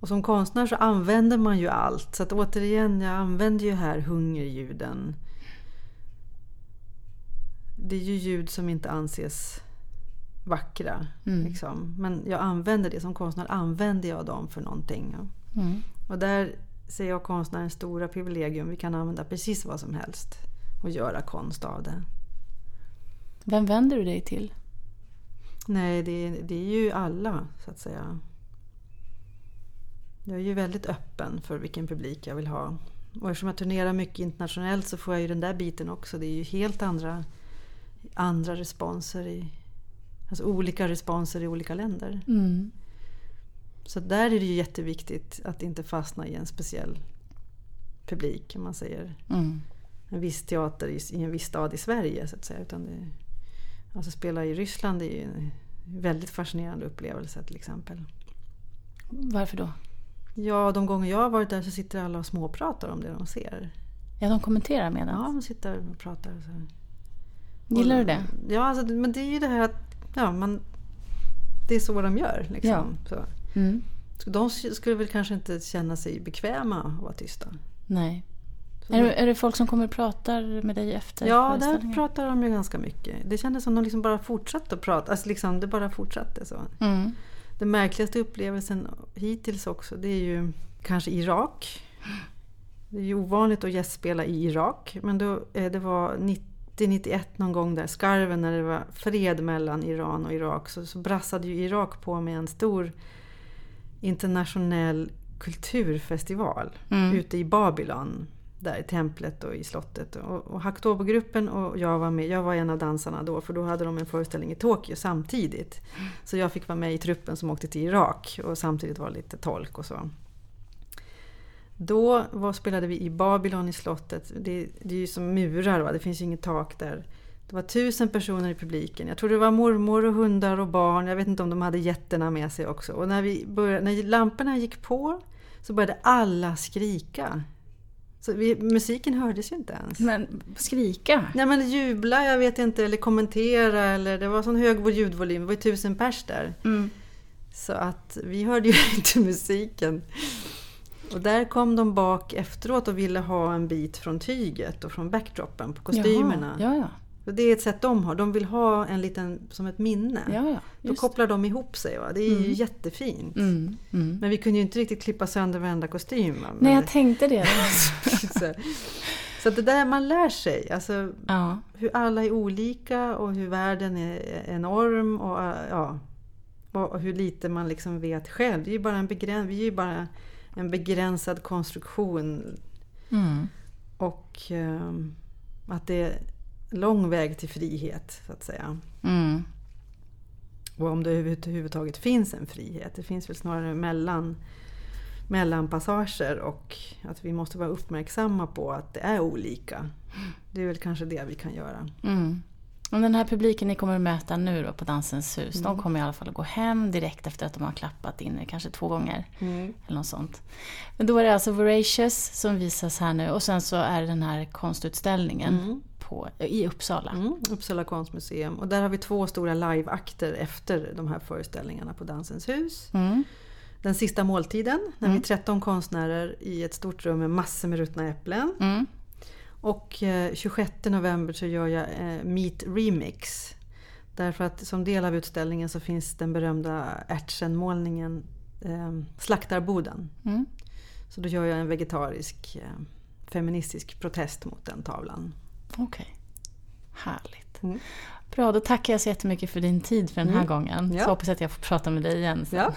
Och som konstnär så använder man ju allt. Så att återigen, jag använder ju här hungerljuden. Det är ju ljud som inte anses vackra. Mm. Liksom. Men jag använder det, som konstnär använder jag dem för någonting. Ja. Mm. Och där ser jag konstnärens stora privilegium. Vi kan använda precis vad som helst och göra konst av det. Vem vänder du dig till? Nej, det, det är ju alla så att säga. Jag är ju väldigt öppen för vilken publik jag vill ha. Och eftersom jag turnerar mycket internationellt så får jag ju den där biten också. Det är ju helt andra, andra responser. I, alltså olika responser i olika länder. Mm. Så där är det ju jätteviktigt att inte fastna i en speciell publik, om man säger. Mm. En viss teater i, i, en viss stad i Sverige, så att säga. Utan det, alltså spela i Ryssland är ju en väldigt fascinerande upplevelse till exempel. Varför då? Ja, de gånger jag har varit där så sitter alla och småpratar om det de ser. Ja, de kommenterar med Ja, de sitter och pratar. Så. Gillar du det? Ja, alltså, men det är ju det här att ja, man, det är så de gör. Liksom. Ja. Så. Mm. De skulle väl kanske inte känna sig bekväma att vara tysta. Nej. Är det, är det folk som kommer och pratar med dig efter Ja, där pratar de ju ganska mycket. Det kändes som de liksom bara fortsatte att prata. Alltså liksom, det bara fortsatte så. Mm. Den märkligaste upplevelsen hittills också, det är ju kanske Irak. Det är ju ovanligt att gästspela i Irak, men då, eh, det var 90-91 någon gång där, skarven, när det var fred mellan Iran och Irak, så, så brassade ju Irak på med en stor internationell kulturfestival mm. ute i Babylon. Där i templet och i slottet. Och, och Hacktobergruppen och jag var med. Jag var en av dansarna då för då hade de en föreställning i Tokyo samtidigt. Så jag fick vara med i truppen som åkte till Irak och samtidigt var lite tolk och så. Då var, spelade vi i Babylon i slottet. Det, det är ju som murar, va? det finns ju inget tak där. Det var tusen personer i publiken. Jag tror det var mormor och hundar och barn. Jag vet inte om de hade getterna med sig också. Och när, vi började, när lamporna gick på så började alla skrika. Så vi, musiken hördes ju inte ens. Men skrika? Nej men jubla, jag vet inte, eller kommentera. Eller, det var sån hög ljudvolym, det var ju tusen pers där. Mm. Så att vi hörde ju inte musiken. Och där kom de bak efteråt och ville ha en bit från tyget och från backdropen på kostymerna. Jaha, ja, ja. Det är ett sätt de har. De vill ha en liten, som ett minne. Ja, ja, Då kopplar de ihop sig. Va? Det är mm. ju jättefint. Mm, mm. Men vi kunde ju inte riktigt klippa sönder varenda kostym. Va? Nej, jag tänkte det. så, så det där man lär sig. Alltså, ja. Hur alla är olika och hur världen är enorm. Och, ja, och hur lite man liksom vet själv. Det är ju bara en, begräns, vi är ju bara en begränsad konstruktion. Mm. Och um, att det lång väg till frihet, så att säga. Mm. Och om det överhuvudtaget finns en frihet. Det finns väl snarare mellan, mellanpassager och att vi måste vara uppmärksamma på att det är olika. Det är väl kanske det vi kan göra. Mm. Och den här publiken ni kommer att möta nu då på Dansens hus, mm. de kommer i alla fall att gå hem direkt efter att de har klappat in kanske två gånger. Mm. Eller något sånt. Men då är det alltså Voracious som visas här nu och sen så är det den här konstutställningen mm på, i Uppsala. Mm, Uppsala konstmuseum. Och där har vi två stora liveakter efter de här föreställningarna på Dansens hus. Mm. Den sista måltiden, när mm. vi är 13 konstnärer i ett stort rum med massor med ruttna äpplen. Mm. Och eh, 26 november så gör jag eh, Meet Remix. Därför att som del av utställningen så finns den berömda ärtsen-målningen eh, Slaktarboden. Mm. Så då gör jag en vegetarisk eh, feministisk protest mot den tavlan. Okej. Okay. Härligt. Mm. Bra, då tackar jag så jättemycket för din tid för den här mm. gången. Ja. Så hoppas att jag får prata med dig igen sen. Ja,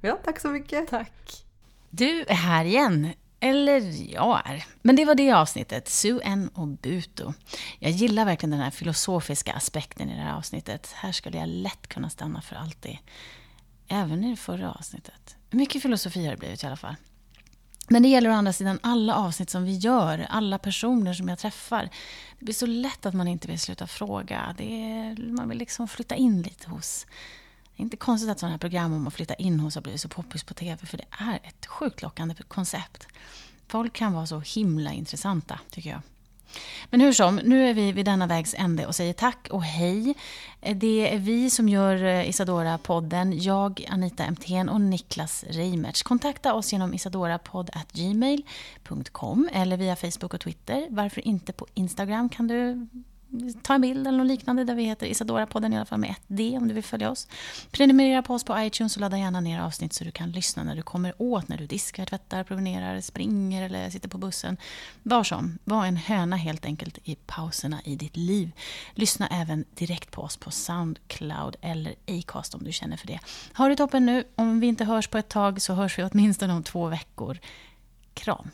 ja tack så mycket. Tack. Du är här igen. Eller jag är. Men det var det avsnittet, Sue-En och Buto. Jag gillar verkligen den här filosofiska aspekten i det här avsnittet. Här skulle jag lätt kunna stanna för alltid. Även i det förra avsnittet. Mycket filosofi har det blivit i alla fall. Men det gäller å andra sidan alla avsnitt som vi gör, alla personer som jag träffar. Det blir så lätt att man inte vill sluta fråga. Det är, man vill liksom flytta in lite hos... Det är inte konstigt att sådana här program om att flytta in hos har blivit så poppis på TV, för det är ett sjukt lockande koncept. Folk kan vara så himla intressanta, tycker jag. Men hur som, nu är vi vid denna vägs ände och säger tack och hej. Eh, det är vi som gör eh, Isadora-podden. Jag, Anita Emthén och Niklas Reimertz. Kontakta oss genom isadorapodd.gmail.com eller via Facebook och Twitter. Varför inte på Instagram kan du ta en bild eller något liknande där vi heter Isadora-podden i alla fall med ett D om du vill följa oss. Prenumerera på oss på iTunes och ladda gärna ner avsnitt så du kan lyssna när du kommer åt, när du diskar, tvättar, promenerar, springer eller sitter på bussen. Var som, var en höna helt enkelt i pauserna i ditt liv. Lyssna även direkt på oss på Soundcloud eller Acast om du känner för det. Ha det toppen nu. Om vi inte hörs på ett tag så hörs vi åtminstone om två veckor. Kram!